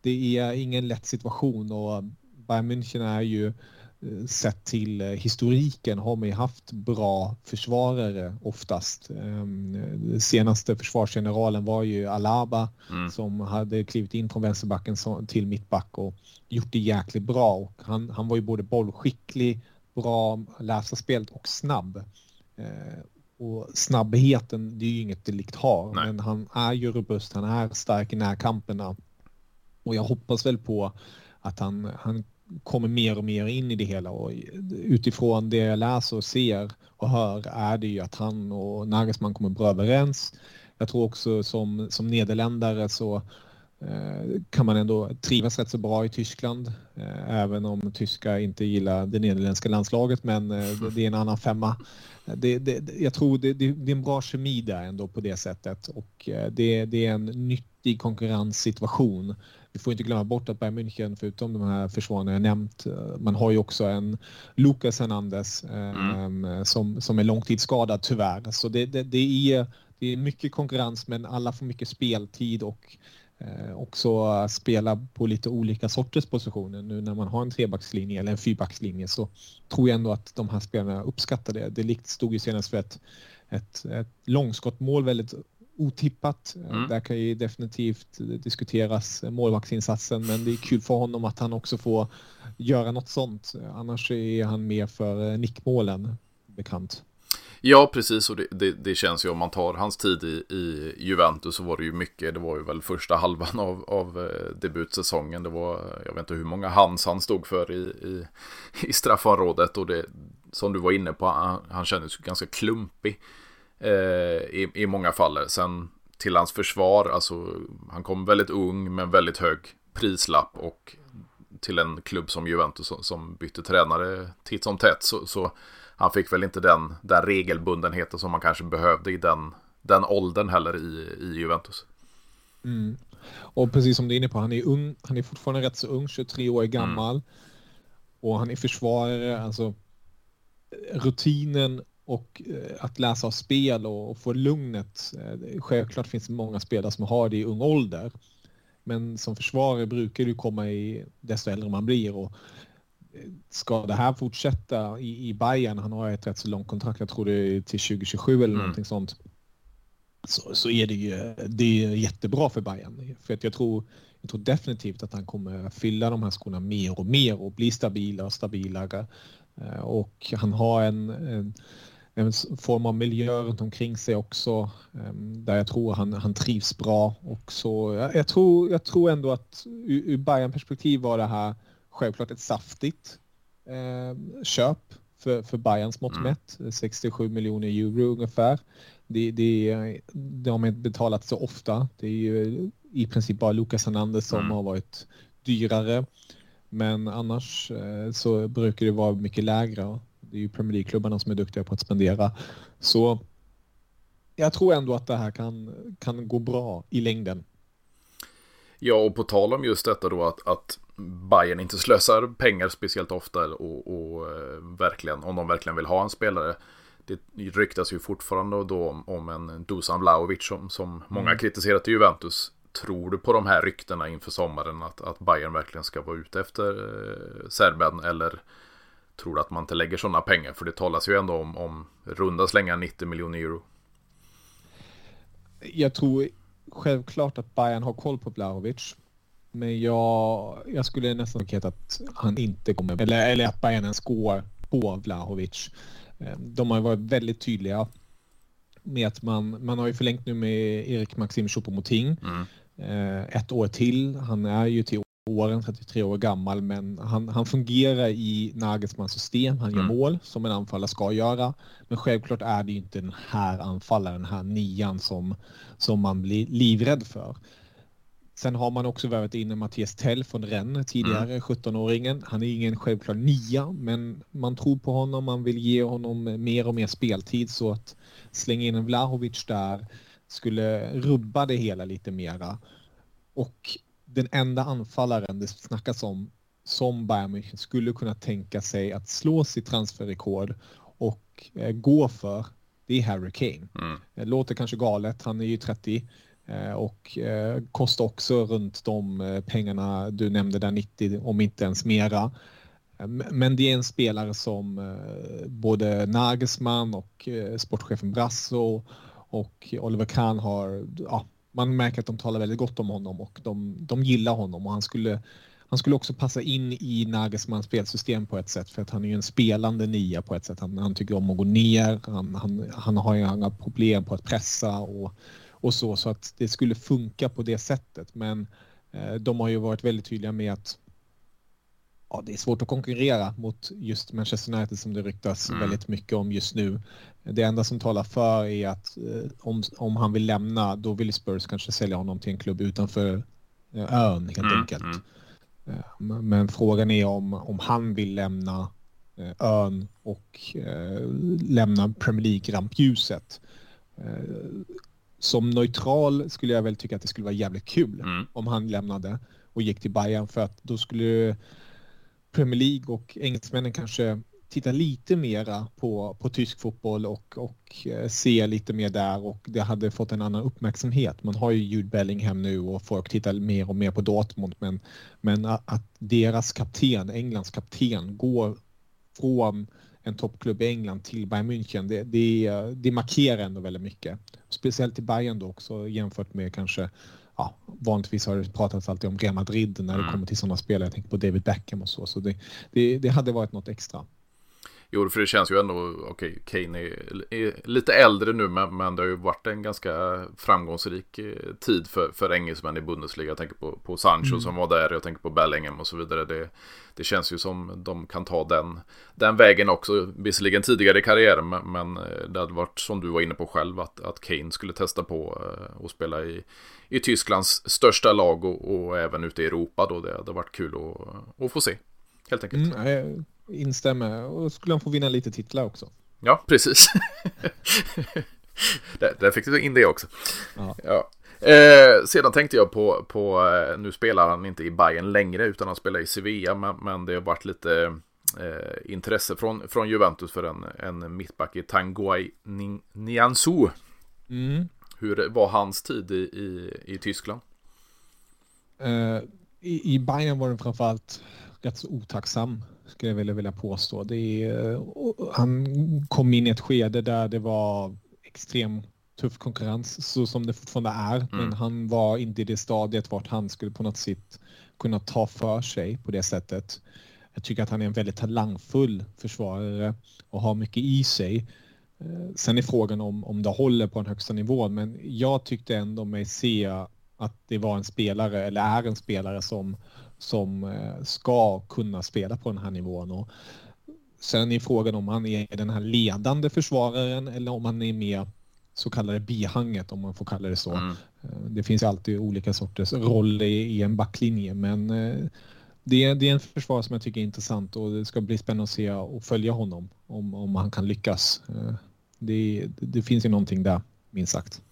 det är ingen lätt situation och Bayern München är ju eh, sett till eh, historiken har man ju haft bra försvarare oftast. Ehm, senaste försvarsgeneralen var ju Alaba mm. som hade klivit in från vänsterbacken till mittback och gjort det jäkligt bra. Och han, han var ju både bollskicklig, bra, läsa spelet och snabb. Eh, och snabbheten, det är ju inget delikt har, Nej. men han är ju robust, han är stark i närkamperna och jag hoppas väl på att han, han kommer mer och mer in i det hela och utifrån det jag läser och ser och hör är det ju att han och Nagelsmann kommer bra överens. Jag tror också som, som nederländare så kan man ändå trivas rätt så bra i Tyskland. Eh, även om tyskar inte gillar det nederländska landslaget men eh, det är en annan femma. Det, det, jag tror det, det, är en bra kemi där ändå på det sättet och eh, det, det är en nyttig konkurrenssituation vi får inte glömma bort att Bayern München, förutom de här försvararna jag nämnt, eh, man har ju också en Lucas Hernandez mm. eh, som, som är långtidsskadad tyvärr. Så det, det, det, är, det är mycket konkurrens men alla får mycket speltid och eh, också spela på lite olika sorters positioner. Nu när man har en trebackslinje eller en fyrbackslinje så tror jag ändå att de här spelarna uppskattar det. Det stod ju senast för ett, ett, ett långskottmål väldigt otippat. Mm. Där kan ju definitivt diskuteras målvaktsinsatsen men det är kul för honom att han också får göra något sånt. Annars är han mer för nickmålen bekant. Ja, precis. Och det, det, det, känns ju om man tar hans tid i, i, Juventus så var det ju mycket. Det var ju väl första halvan av, av eh, debutsäsongen. Det var, jag vet inte hur många hands han stod för i, i, i straffområdet. Och det, som du var inne på, han, han kändes ganska klumpig eh, i, i många fall. Sen till hans försvar, alltså han kom väldigt ung med väldigt hög prislapp och till en klubb som Juventus som, som bytte tränare titt som tätt så, så han fick väl inte den, den regelbundenheten som man kanske behövde i den, den åldern heller i, i Juventus. Mm. Och precis som du är inne på, han är ung, han är fortfarande rätt så ung, 23 år gammal. Mm. Och han är försvarare, alltså rutinen och eh, att läsa av spel och, få lugnet. Eh, självklart finns det många spelare som har det i ung ålder. Men som försvarare brukar det komma i desto äldre man blir och ska det här fortsätta i, i Bayern, han har ett rätt så långt kontrakt, jag tror det är till 2027 eller mm. någonting sånt, så, så är det ju det är jättebra för Bayern. För att jag tror, jag tror definitivt att han kommer fylla de här skorna mer och mer och bli stabilare och stabilare. Eh, och han har en, en, en form av miljö runt omkring sig också ehm, där jag tror han, han trivs bra. Och så, jag, jag tror, jag tror ändå att ur, ur Bayern perspektiv var det här självklart ett saftigt eh, köp för, för Bayerns mått mm. mätt. 67 miljoner euro ungefär. Det, det, det har man inte betalat så ofta. Det är ju i princip bara Lucas Hernandez som mm. har varit dyrare. Men annars eh, så brukar det vara mycket lägre. Det är ju Premier League-klubbarna som är duktiga på att spendera. Så jag tror ändå att det här kan, kan gå bra i längden. Ja, och på tal om just detta då att, att Bayern inte slösar pengar speciellt ofta och, och eh, verkligen, om de verkligen vill ha en spelare. Det ryktas ju fortfarande då om, om en Dusan Vlahovic som, som många mm. kritiserat i Juventus. Tror du på de här ryktena inför sommaren att, att Bayern verkligen ska vara ute efter eh, Serben eller tror du att man inte lägger sådana pengar? För det talas ju ändå om, om runda slänga 90 miljoner euro. Jag tror självklart att Bayern har koll på Blahovic. Men jag, jag skulle nästan säga att han inte kommer, eller, eller att Bayern ens går på Vlahovic. Eh, de har varit väldigt tydliga med att man, man har ju förlängt nu med Erik Maxim Choupo-Moting. Mm. Eh, ett år till. Han är ju till åren, 33 år gammal, men han, han fungerar i Nagelsmans system. Han gör mm. mål som en anfallare ska göra. Men självklart är det ju inte den här anfallaren, den här nian som, som man blir livrädd för. Sen har man också värvat in Mattias Tell från Rennes tidigare, mm. 17-åringen. Han är ingen självklar nia, men man tror på honom, man vill ge honom mer och mer speltid så att slänga in en Vlahovic där skulle rubba det hela lite mera. Och den enda anfallaren det snackas om som Bayern München skulle kunna tänka sig att slå sitt transferrekord och eh, gå för, det är Harry Kane. Mm. Låter kanske galet, han är ju 30 eh, Eh, och eh, kostar också runt de eh, pengarna du nämnde där 90, om inte ens mera. Men det är en spelare som både Nagelsmann och sportchefen Brasso och Oliver Kahn har ja, man märker att de talar väldigt gott om honom och de, de gillar honom och han skulle, han skulle också passa in i Nagelsmanns spelsystem på ett sätt för att han är ju en spelande nia på ett sätt. Han, han tycker om att gå ner, han, han, han har ju inga problem på att pressa och, och så, så att det skulle funka på det sättet. Men eh, de har ju varit väldigt tydliga med att ja, det är svårt att konkurrera mot just Manchester United som det ryktas mm. väldigt mycket om just nu. Det enda som talar för är att eh, om, om han vill lämna då vill Spurs kanske sälja honom till en klubb utanför eh, ön helt mm. enkelt. Mm. Eh, men frågan är om, om han vill lämna eh, ön och eh, lämna Premier League-rampljuset. Som neutral skulle jag väl tycka att det skulle vara jävligt kul mm. om han lämnade och gick till Bayern för att då skulle Premier League och engelsmännen kanske titta lite mera på, på tysk fotboll och, och eh, se lite mer där och det hade fått en annan uppmärksamhet. Man har ju Jude Bellingham nu och folk tittar mer och mer på Dortmund men, men att deras kapten, Englands kapten, går från en toppklubb i England till Bayern München, det, det, det markerar ändå väldigt mycket. Speciellt i Bayern då också jämfört med kanske ja, vanligtvis har det pratats alltid om Real Madrid när det mm. kommer till sådana spelare. Jag tänker på David Beckham och så. Så det, det, det hade varit något extra. Jo, för det känns ju ändå, okej, okay, Kane är, är, lite äldre nu, men, men det har ju varit en ganska framgångsrik eh, tid för, för engelsmän i Bundesliga. Jag tänker på, på Sancho mm. som var där, jag tänker på Bellingham och så vidare. Det, det känns ju som de kan ta den, den vägen också, visserligen tidigare i karriären, men, men eh, det hade varit som du var inne på själv, att, att Kane skulle testa på och eh, spela i, i Tysklands största lag och, och även ute i Europa då. Det hade varit kul att, att få se, helt enkelt. Mm, instämmer. Och skulle han få vinna lite titlar också. Ja, precis. [laughs] där, där fick du in det också. Ja. ja. Eh, sedan tänkte jag på, på eh, nu spelar han inte i Bayern längre utan han spelar i Sevilla. Men, men det har varit lite eh, intresse från, från Juventus för en, en mittback i Tanguay Nianzou. Mm. Hur var hans tid i, i, i Tyskland? Uh, i, I Bayern var den framförallt rätt så otacksam skulle jag vilja, vilja påstå. Det är, han kom in i ett skede där det var extrem tuff konkurrens så som det fortfarande är. Mm. Men han var inte i det stadiet vart han skulle på något sätt kunna ta för sig på det sättet. Jag tycker att han är en väldigt talangfull försvarare och har mycket i sig. Eh, sen är frågan om, om det håller på en högsta nivå, men jag tyckte ändå mig se att det var en spelare, eller är en spelare som som eh, ska kunna spela på den här nivån. Och sen är frågan om han är den här ledande försvararen eller om han är mer så kallade bihanget om man får kalla det så. Mm. Eh, det finns alltid olika sorters roller i en backlinje men eh, det är, det är en försvar som jag tycker är intressant och det ska bli spännande att se och följa honom om, om han kan lyckas. Det, det finns ju någonting där, minst sagt.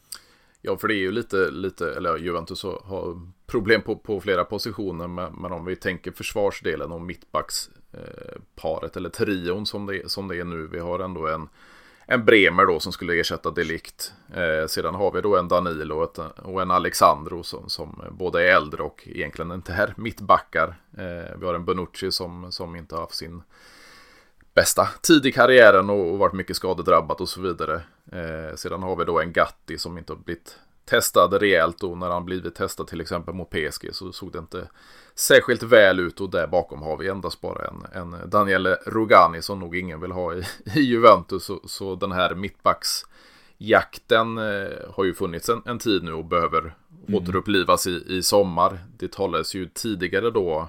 Ja, för det är ju lite, lite eller Juventus har problem på, på flera positioner. Men, men om vi tänker försvarsdelen och mittbacksparet eh, eller trion som det, som det är nu. Vi har ändå en, en Bremer då som skulle ersätta Delikt. Eh, sedan har vi då en Danilo och, ett, och en Alexandro som, som både är äldre och egentligen inte är mittbackar. Eh, vi har en Bonucci som, som inte har haft sin bästa tid i karriären och, varit mycket skadedrabbat och så vidare. Eh, sedan har vi då en Gatti som inte har blivit testad rejält och när han blivit testad till exempel mot PSG så såg det inte särskilt väl ut och där bakom har vi endast bara en, en Daniele Rugani som nog ingen vill ha i, [laughs] i Juventus så, så den här mittbacksjakten eh, har ju funnits en, en, tid nu och behöver mm. återupplivas i, i sommar. Det talades ju tidigare då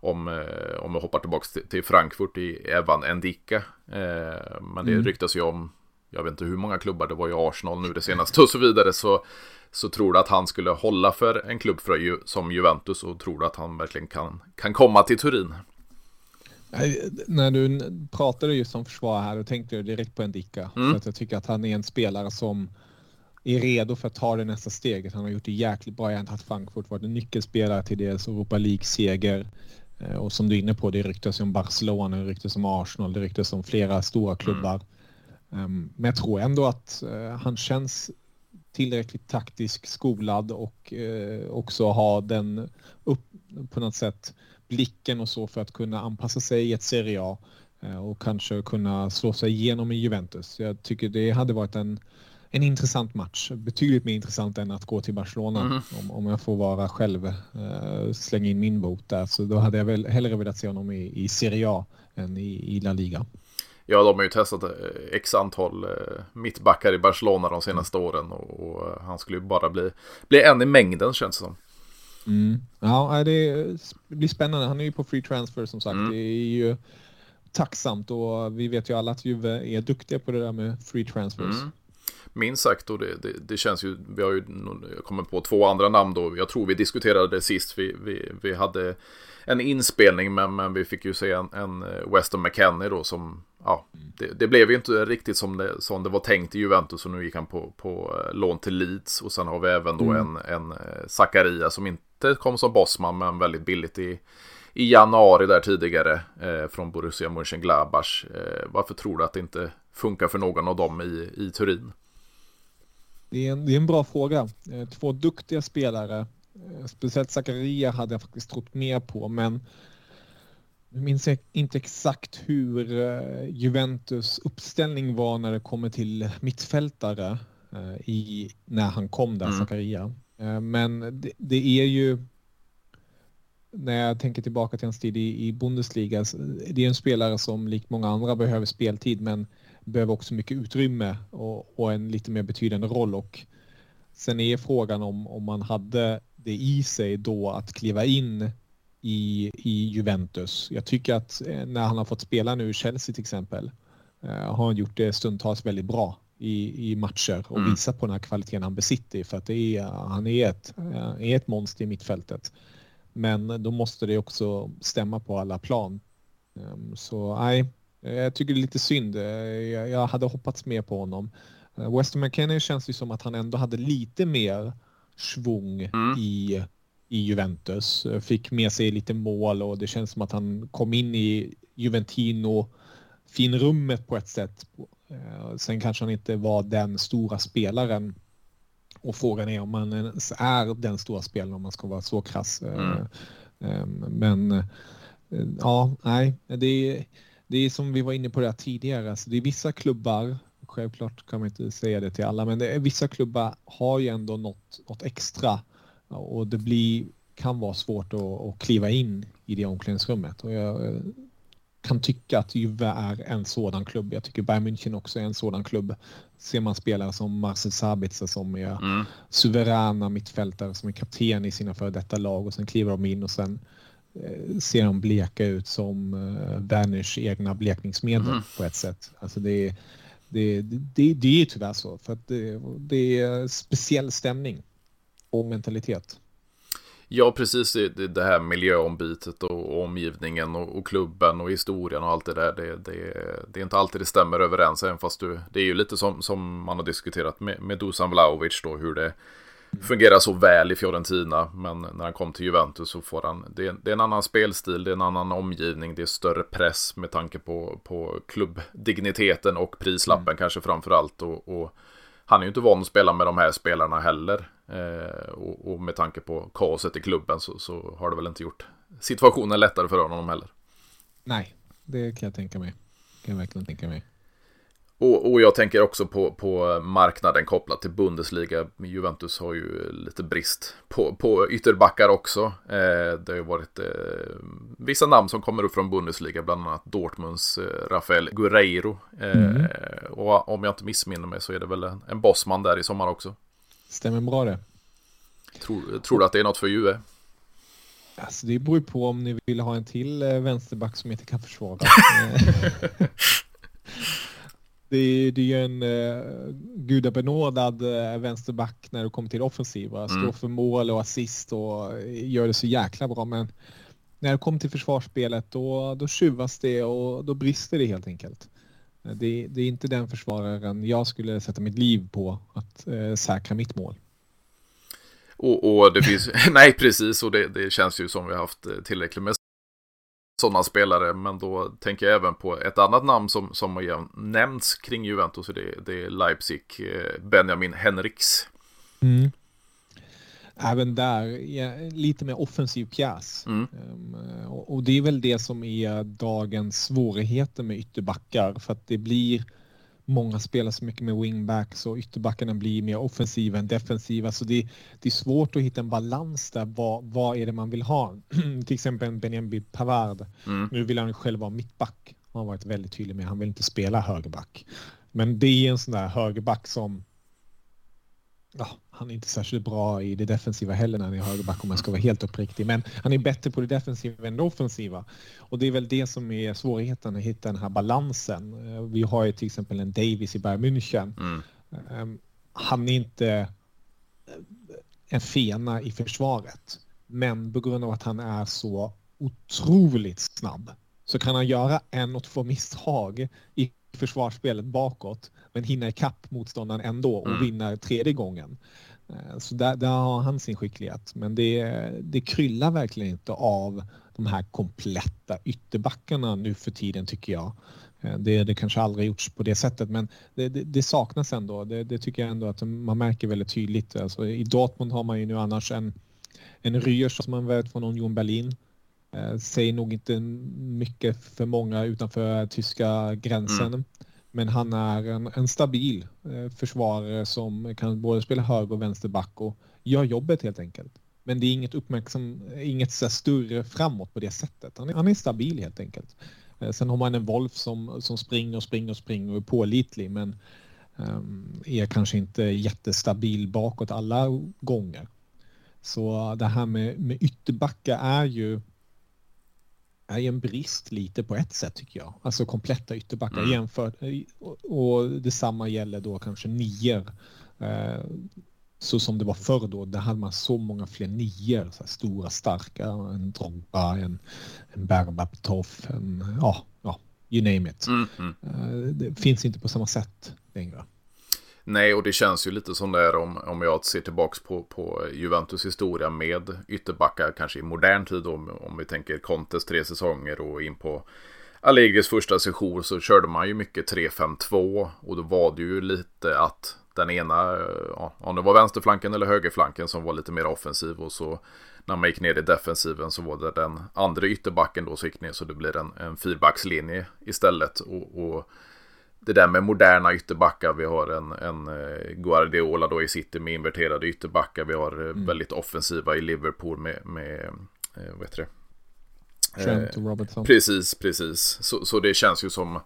om, eh, om vi hoppar tillbaka till, till Frankfurt i Evan Endika. Eh, men det mm. ryktas ju om, jag vet inte hur många klubbar, det var ju Arsenal nu det senaste och så vidare. Så, så tror du att han skulle hålla för en klubb för, som Juventus och tror du att han verkligen kan, kan komma till Turin? När du pratade just om försvar här, då tänkte jag direkt på Endika. Mm. För att jag tycker att han är en spelare som är redo för att ta det nästa steget. Han har gjort det jäkligt bra i Eintracht Frankfurt, varit en nyckelspelare till deras Europa League-seger. Eh, och som du är inne på, det ryktas om Barcelona, det ryktas om Arsenal, det ryktas om flera stora klubbar. Mm. Men jag tror ändå att eh, han känns tillräckligt taktisk skolad och eh, också ha den upp på något sätt blicken och så för att kunna anpassa sig i ett Serie A och kanske kunna slå sig igenom i Juventus. Jag tycker det hade varit en en intressant match. Betydligt mer intressant än att gå till Barcelona. Mm. Om, om jag får vara själv, uh, slänga in min bot där. Så då hade jag väl hellre velat se honom i, i Serie A än i, i La Liga. Ja, de har ju testat eh, x antal uh, mittbackar i Barcelona de senaste mm. åren. Och, och, han skulle ju bara bli, bli en i mängden känns det som. Mm. Ja, det blir spännande. Han är ju på free transfer som sagt. Mm. Det är ju tacksamt och vi vet ju alla att Juve är duktiga på det där med free transfers. Mm minst sagt. Och det, det, det, känns ju, vi har ju kommer på två andra namn då. Jag tror vi diskuterade det sist. Vi, vi, vi hade en inspelning men, men vi fick ju se en, en Weston McKennie då som, ja, det, det, blev ju inte riktigt som det, som det var tänkt i Juventus och nu gick han på, på eh, lån till Leeds och sen har vi även då mm. en, en eh, Zakaria som inte kom som bossman men väldigt billigt i, i januari där tidigare eh, från Borussia Mönchengladbach. Eh, varför tror du att det inte funkar för någon av dem i, i Turin? Det är, en, det är en bra fråga. Eh, två duktiga spelare. Eh, speciellt Zakaria hade jag faktiskt trott mer på, men jag minns inte exakt hur eh, Juventus uppställning var när det kommer till mittfältare i, när han kom där, mm. Zakaria. Men det, det, är ju, när jag tänker tillbaka till hans tid i, i Bundesliga, det är en spelare som likt många andra behöver speltid, men behöver också mycket utrymme och, och, en lite mer betydande roll. Och sen är frågan om, om man hade det i sig då att kliva in i, i Juventus. Jag tycker att eh, när han har fått spela nu i Chelsea till exempel eh, har han gjort det stundtals väldigt bra i, i matcher och mm. visat på den här kvaliteten han besitter för att det är, han är ett, eh, är ett monster i mittfältet. Men då måste det också stämma på alla plan. Ehm, så nej, jag tycker det är lite synd. Eh, jag hade hoppats mer på honom. Eh, Weston McKennie känns ju som att han ändå hade lite mer svung mm. i, i Juventus. Fick med sig lite mål och det känns som att han kom in i Juventino finrummet på ett sätt. Sen kanske han inte var den stora spelaren och frågan är om man ens är den stora spelaren om man ska vara så krass. Mm. Men ja, nej, det är det är som vi var inne på det tidigare, alltså det är vissa klubbar, självklart kan man inte säga det till alla, men det är, vissa klubbar har ju ändå något, något extra och det blir, kan vara svårt att, att kliva in i det omklädningsrummet. Och jag kan tycka att Juve är en sådan klubb. Jag tycker Bayern München också är en sådan klubb. Ser man spelare som Marcel Sabitzer som är mm. suveräna mittfältare som är kapten i sina före detta lag och sen kliver de in och sen Eh, ser de bleka ut som uh, Werners egna blekningsmedel mm. på ett sätt. Alltså det, det, det, det är tyvärr så för det, det är speciell stämning och mentalitet. Ja, precis det, det här miljöombytet och omgivningen och, och, klubben och historien och allt det där. Det, det, det är inte alltid det stämmer överens, även fast du, det är ju lite som, som man har diskuterat med, med Dusan Vlahovic då, hur det, fungerar så väl i Fiorentina. Men när han kom till Juventus så får han, det är, det är, en annan spelstil, det är en annan omgivning, det är större press med tanke på, på klubbdigniteten och prislappen mm. kanske framför allt. Och, och, han är ju inte van att spela med de här spelarna heller. Eh, och, och, med tanke på kaoset i klubben så, så har det väl inte gjort situationen lättare för honom heller. Nej, det kan jag tänka mig. Det kan jag verkligen tänka mig. Och, och, jag tänker också på, på marknaden kopplat till Bundesliga. Juventus har ju lite brist på, på ytterbackar också. Eh, det har ju varit eh, vissa namn som kommer upp från Bundesliga, bland annat Dortmunds eh, Rafael Guerreiro. Eh, mm. Och om jag inte missminner mig så är det väl en, en bossman där i sommar också. Stämmer bra det. Tror, tror du att det är något för Juve? Alltså det beror på om ni vill ha en till eh, vänsterback som inte kan försvara. [laughs] det är, det är en uh, gudabenådad uh, vänsterback när det kommer till offensiva. Mm. Står för mål och assist och gör det så jäkla bra. Men när det kommer till försvarsspelet då, då tjuvas det och då brister det helt enkelt. Eh, det, det, är inte den försvararen jag skulle sätta mitt liv på att uh, säkra mitt mål. Och, och det finns, [laughs] nej precis, och det, det, känns ju som vi har haft tillräckligt med sådana spelare. Men då tänker jag även på ett annat namn som, som har nämnts kring Juventus. Det, det är Leipzig, eh, Benjamin Henriks. Mm. Även där, lite mer offensiv pjäs. Mm. Och, och, det är väl det som är dagens svårigheter med ytterbackar. För att det blir många spelar så mycket med wingbacks och ytterbackarna blir mer offensiva än defensiva. Så det, det är svårt att hitta en balans där. Vad, vad är det man vill ha? [clears throat] Till exempel Benjamin Pavard. Mm. Nu vill han själv vara mittback. Han har varit väldigt tydlig med. Han vill inte spela högerback. Men det är en sån där högerback som ja, han är inte särskilt bra i det defensiva heller när han är högerback om man ska vara helt uppriktig. Men han är bättre på det defensiva än det offensiva. Och det är väl det som är svårigheten att hitta den här balansen. Eh, vi har ju till exempel en Davis i Bayern München. Mm. Ehm, han är inte eh, en fena i försvaret. Men på grund av att han är så otroligt snabb så kan han göra en och två misstag i försvarsspelet bakåt men hinner ikapp motståndaren ändå och mm. vinner tredje gången. Eh, så där, där, har han sin skicklighet. Men det, det kryllar verkligen inte av de här kompletta ytterbackarna nu för tiden tycker jag. Eh, det, det kanske aldrig gjorts på det sättet men det, det, det saknas ändå. Det, tycker jag ändå att man märker väldigt tydligt. Alltså, I Dortmund har man ju nu annars en, en Rüers som man vet från Union Berlin. Eh, säger nog inte mycket för många utanför tyska gränsen. Mm. Men han är en, en stabil eh, försvarare som kan både spela höger och vänsterback och gör jobbet helt enkelt. Men det är inget uppmärksam, inget så större framåt på det sättet. Han är, han är stabil helt enkelt. Eh, sen har man en Wolf som, som springer och springer och springer och är pålitlig men um, är kanske inte jättestabil bakåt alla gånger. Så det här med, med ytterbacka är ju är en brist lite på ett sätt tycker jag. Alltså kompletta ytterbackar mm. jämfört och, och detsamma gäller då kanske nior. Eh, så som det var förr då, där hade man så många fler nior, så stora starka, en Drogba, en, en Berbatov, en ja, ja, you name it. Mm, mm. Eh, det finns inte på samma sätt längre. Nej, och det känns ju lite som det är om, om jag ser tillbaka på, på Juventus historia med ytterbackar, kanske i modern tid då, om vi tänker Contes tre säsonger och in på Allegris första session så körde man ju mycket 3-5-2 och då var det ju lite att den ena, ja, om det var vänsterflanken eller högerflanken som var lite mer offensiv och så när man gick ner i defensiven så var det den andra ytterbacken då som gick ner så det blir en, en fyrbackslinje istället och, och det där med moderna ytterbackar. Vi har en, en eh, Guardiola då i City med inverterade ytterbackar. Vi har eh, mm. väldigt offensiva i Liverpool med, med eh, vad heter det? Trent och Robertson. Precis, precis. Så, så det känns ju som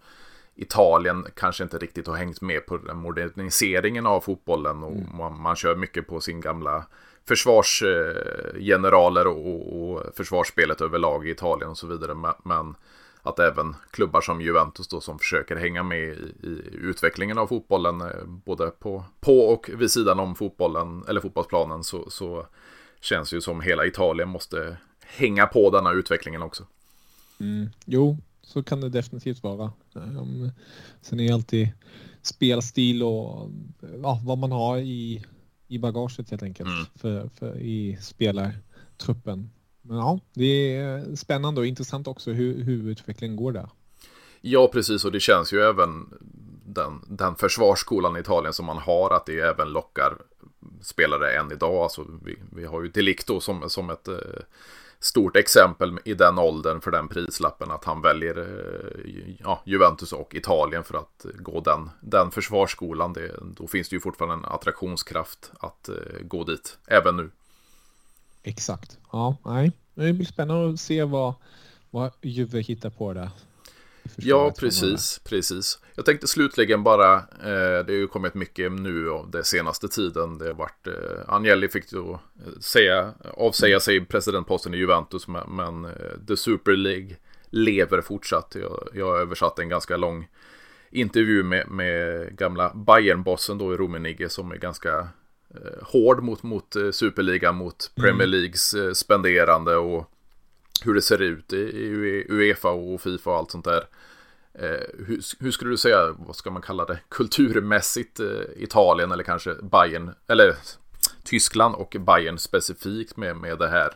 Italien kanske inte riktigt har hängt med på den moderniseringen av fotbollen och mm. man, man, kör mycket på sin gamla försvarsgeneraler och, och, försvarsspelet överlag i Italien och så vidare. Men att även klubbar som Juventus då som försöker hänga med i, i utvecklingen av fotbollen eh, både på, på och vid sidan om fotbollen eller fotbollsplanen så, så känns ju som hela Italien måste hänga på denna utvecklingen också. Mm, jo, så kan det definitivt vara. Um, sen är det alltid spelstil och ja, vad man har i, i bagaget helt enkelt mm. för, för, i spelartruppen. Men ja, det är spännande och intressant också hur, hur utvecklingen går där. Ja, precis. Och det känns ju även den, den försvarsskolan i Italien som man har, att det även lockar spelare än idag. Alltså, vi, vi har ju Delicto som, som ett eh, stort exempel i den åldern för den prislappen att han väljer eh, ja, Juventus och Italien för att gå den, den försvarsskolan. Det, då finns det ju fortfarande en attraktionskraft att eh, gå dit, även nu. Exakt. Ja, nej. Det blir spännande att se vad, vad Juve hittar på där. Ja, precis, precis. Jag tänkte slutligen bara, eh, det har ju kommit mycket nu av den senaste tiden. Det har varit, eh, Agnelli fick då eh, säga, avsäga sig presidentposten i Juventus, men, men eh, The Super League lever fortsatt. Jag, jag har översatt en ganska lång intervju med, med gamla Bayern-bossen då i Rummenigge som är ganska hård mot, mot eh, Superligan, mot Premier mm. Leagues mm. spenderande och hur det ser ut i Uefa och Fifa och allt sånt där. Hur, hur, skulle du säga, vad ska man kalla det, kulturmässigt Italien eller kanske Bayern, eller Tyskland och Bayern specifikt med, med det här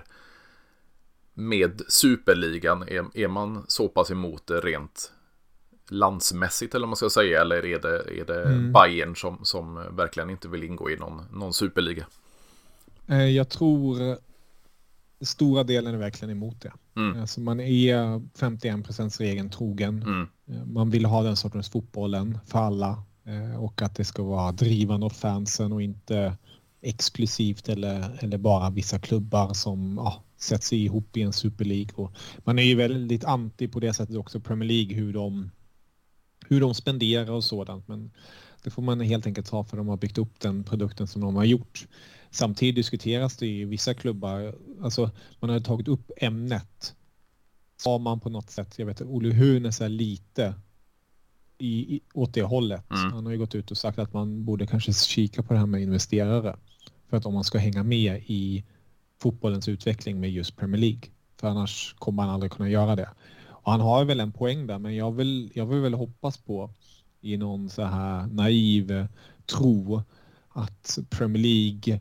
med superligan, är, är man så pass emot det rent landsmässigt eller vad man ska säga eller är det, är det mm. Bayern som, som verkligen inte vill ingå i någon, någon superliga? Eh, jag tror stora delen är verkligen emot det. Mm. Alltså man är 51 procents regeln trogen. Mm. Eh, man vill ha den sortens fotbollen för alla eh, och att det ska vara drivande åt fansen och inte exklusivt eller, eller bara vissa klubbar som ja, sätts ihop i en superlig. man är ju väldigt anti på det sättet också Premier League hur de hur de spenderar och sådant. Men det får man helt enkelt ta för de har byggt upp den produkten som de har gjort. Samtidigt diskuteras det i vissa klubbar, alltså man har tagit upp ämnet. Har man på något sätt, jag vet Olle Hunes är lite i, i, åt det hållet. Mm. Han har ju gått ut och sagt att man borde kanske kika på det här med investerare. För att om man ska hänga med i fotbollens utveckling med just Premier League. För annars kommer man aldrig kunna göra det. Och han har väl en poäng där, men jag vill, jag vill väl hoppas på i någon så här naiv tro att Premier League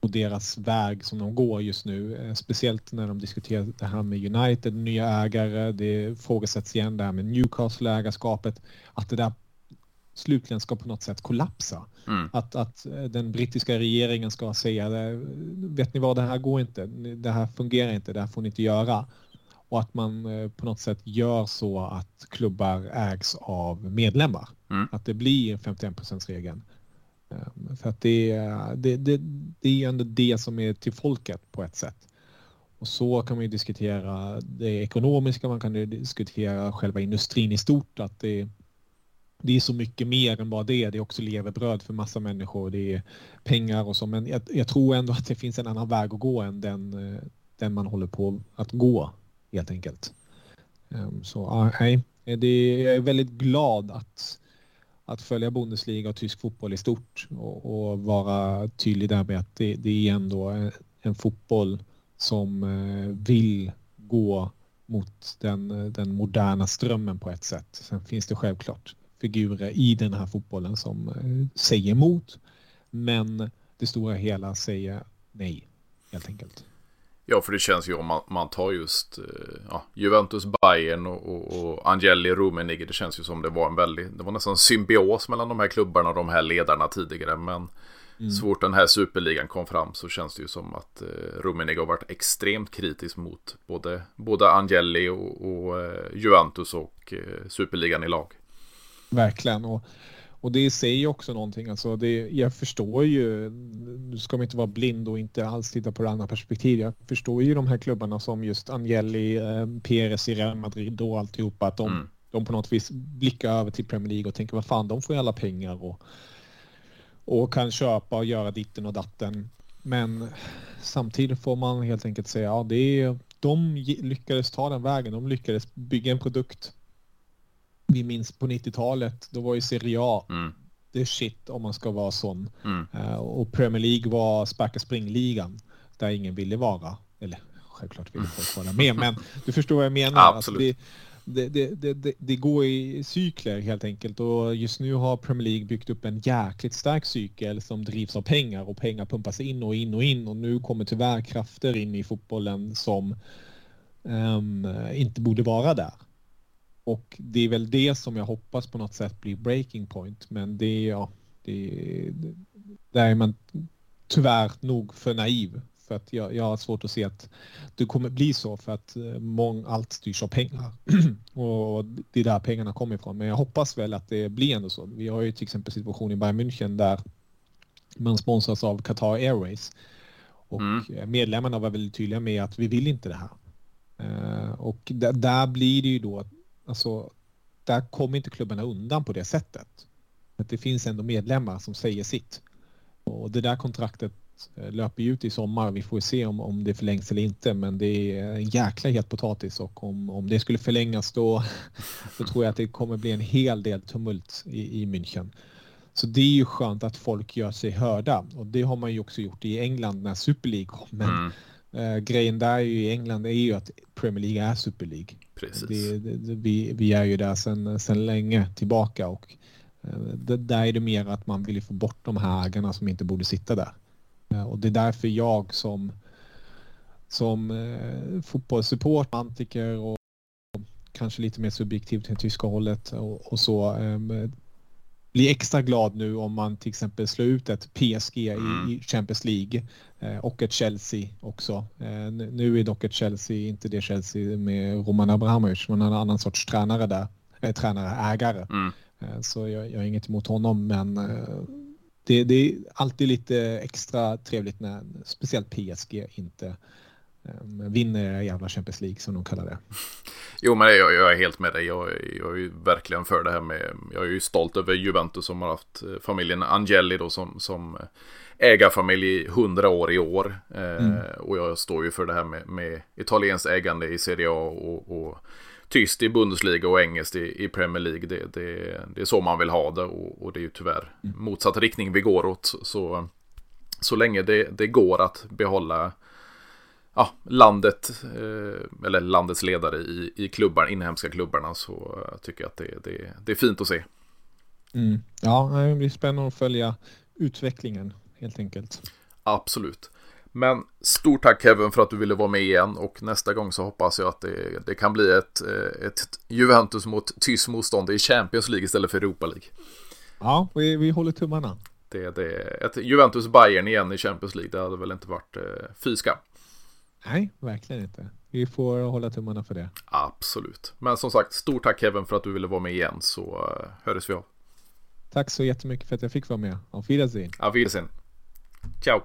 deras väg som de går just nu. Eh, speciellt när de diskuterar det här med United, nya ägare, det ifrågasätts igen det här med Newcastle-ägarskapet. Att det där slutligen ska på något sätt kollapsa. Mm. Att, att eh, den brittiska regeringen ska säga vet ni vad, det här går inte, det här fungerar inte, det här får ni inte göra. Och att man eh, på något sätt gör så att klubbar ägs av medlemmar. Mm. Att det blir 51%-regeln. Ehm, för att det, det, det, det är ändå det som är till folket på ett sätt. Och så kan man ju diskutera det ekonomiska, man kan diskutera själva industrin i stort, att det, det är så mycket mer än bara det. Det är också levebröd för massa människor. Det är pengar och så. Men jag, jag, tror ändå att det finns en annan väg att gå än den, eh, den man håller på att gå helt enkelt. Ehm, så nej, eh, det, jag är väldigt glad att, att följa Bundesliga och tysk fotboll i stort och, och vara tydlig där med att det, det är ändå en, en fotboll som eh, vill gå mot den, den moderna strömmen på ett sätt. Sen finns det självklart figurer i den här fotbollen som eh, säger emot. Men det stora hela säger nej, helt enkelt. Ja, för det känns ju om man, man tar just eh, ja, Juventus, Bayern och, och, och Angeli Rummenigge. Det känns ju som det var en väldigt, det var nästan symbios mellan de här klubbarna och de här ledarna tidigare. Men mm. så fort den här superligan kom fram så känns det ju som att eh, Rummenigge har varit extremt kritisk mot både, både Angeli och, och eh, Juventus och eh, superligan i lag. Verkligen. Och och det säger också någonting. Alltså det, jag förstår ju, nu ska man inte vara blind och inte alls titta på det andra perspektivet. Jag förstår ju de här klubbarna som just Angeli, eh, Perez i Real Madrid och alltihopa. Att de, mm. de på något vis blickar över till Premier League och tänker vad fan, de får ju alla pengar och, och kan köpa och göra ditten och datten. Men samtidigt får man helt enkelt säga, ja det är, de lyckades ta den vägen. De lyckades bygga en produkt vi minns på 90-talet, då var ju Serie A mm. det är shit om man ska vara sån. Mm. Uh, och Premier League var sparka springligan där ingen ville vara. Eller självklart ville folk vara med, men du förstår vad jag menar. Alltså, det, det, det, det, det, går i cykler helt enkelt och just nu har Premier League byggt upp en jäkligt stark cykel som drivs av pengar och pengar pumpas in och in och in och nu kommer tyvärr krafter in i fotbollen som um, inte borde vara där. Och det är väl det som jag hoppas på något sätt blir breaking point. Men det är, ja, det, det, där är man tyvärr nog för naiv. För att jag, jag har svårt att se att det kommer bli så för att eh, mång, allt styrs av pengar. [clears throat] och det är där pengarna kommer ifrån. Men jag hoppas väl att det blir ändå så. Vi har ju till exempel situation i Bayern München där man sponsras av Qatar Airways. Och mm. medlemmarna var väldigt tydliga med att vi vill inte det här. Uh, och där blir det ju då alltså, där kommer inte klubbarna undan på det sättet. Att det finns ändå medlemmar som säger sitt. Och det där kontraktet eh, löper ut i sommar. Vi får se om, om det förlängs eller inte, men det är en jäkla het potatis och om, om det skulle förlängas då, [laughs] då tror jag att det kommer bli en hel del tumult i, i München. Så det är ju skönt att folk gör sig hörda och det har man ju också gjort i England när Super League kom. Men mm äh, grejen där i England är ju att Premier League är Super League. Precis. Det, det, vi, vi är ju där sedan, sedan länge tillbaka och det, där är det mer att man vill få bort de här ägarna som inte borde sitta där. Eh, och det är därför jag som, som eh, fotbollssupport, antiker och kanske lite mer subjektivt till tyska hållet och, och så eh, blir extra glad nu om man till exempel slår ut ett PSG i, mm. i Champions League eh, och ett Chelsea också. Eh, nu är dock ett Chelsea inte det Chelsea med Roman Abramovic, men en annan sorts tränare där, eh, tränare, ägare. Mm. Så jag, jag har inget emot honom, men det, det, är alltid lite extra trevligt när speciellt PSG inte vinner jävla Champions League som de kallar det. [laughs] Jo, men jag, jag är helt med dig. Jag, jag är ju verkligen för det här med. Jag är ju stolt över Juventus som har haft eh, familjen Angeli då som, som ägarfamilj i hundra år i år. Eh, mm. och jag står ju för det här med, med italienskt ägande i Serie A och, och tyst i Bundesliga och engelskt i, i Premier League. Det, det, det, är så man vill ha det och, och det är ju tyvärr mm. motsatt riktning vi går åt. Så, så länge det, det går att behålla ja, landet, eh, eller landets ledare i, i klubbar, inhemska klubbarna så tycker jag att det, det, det är fint att se. Mm. Ja, det blir spännande att följa utvecklingen helt enkelt. Absolut. Men stort tack Kevin för att du ville vara med igen och nästa gång så hoppas jag att det, det kan bli ett, eh, ett Juventus mot tysk motstånd i Champions League istället för Europa League. Ja, vi, vi håller tummarna. Det, det, ett Juventus Bayern igen i Champions League, det hade väl inte varit eh, fyska. Nej, verkligen inte. Vi får hålla tummarna för det. Absolut. Men som sagt, stort tack Kevin för att du ville vara med igen så uh, hördes vi av. Tack så jättemycket för att jag fick vara med. Auf Wiedersehen. Auf Wiedersehen. Ciao.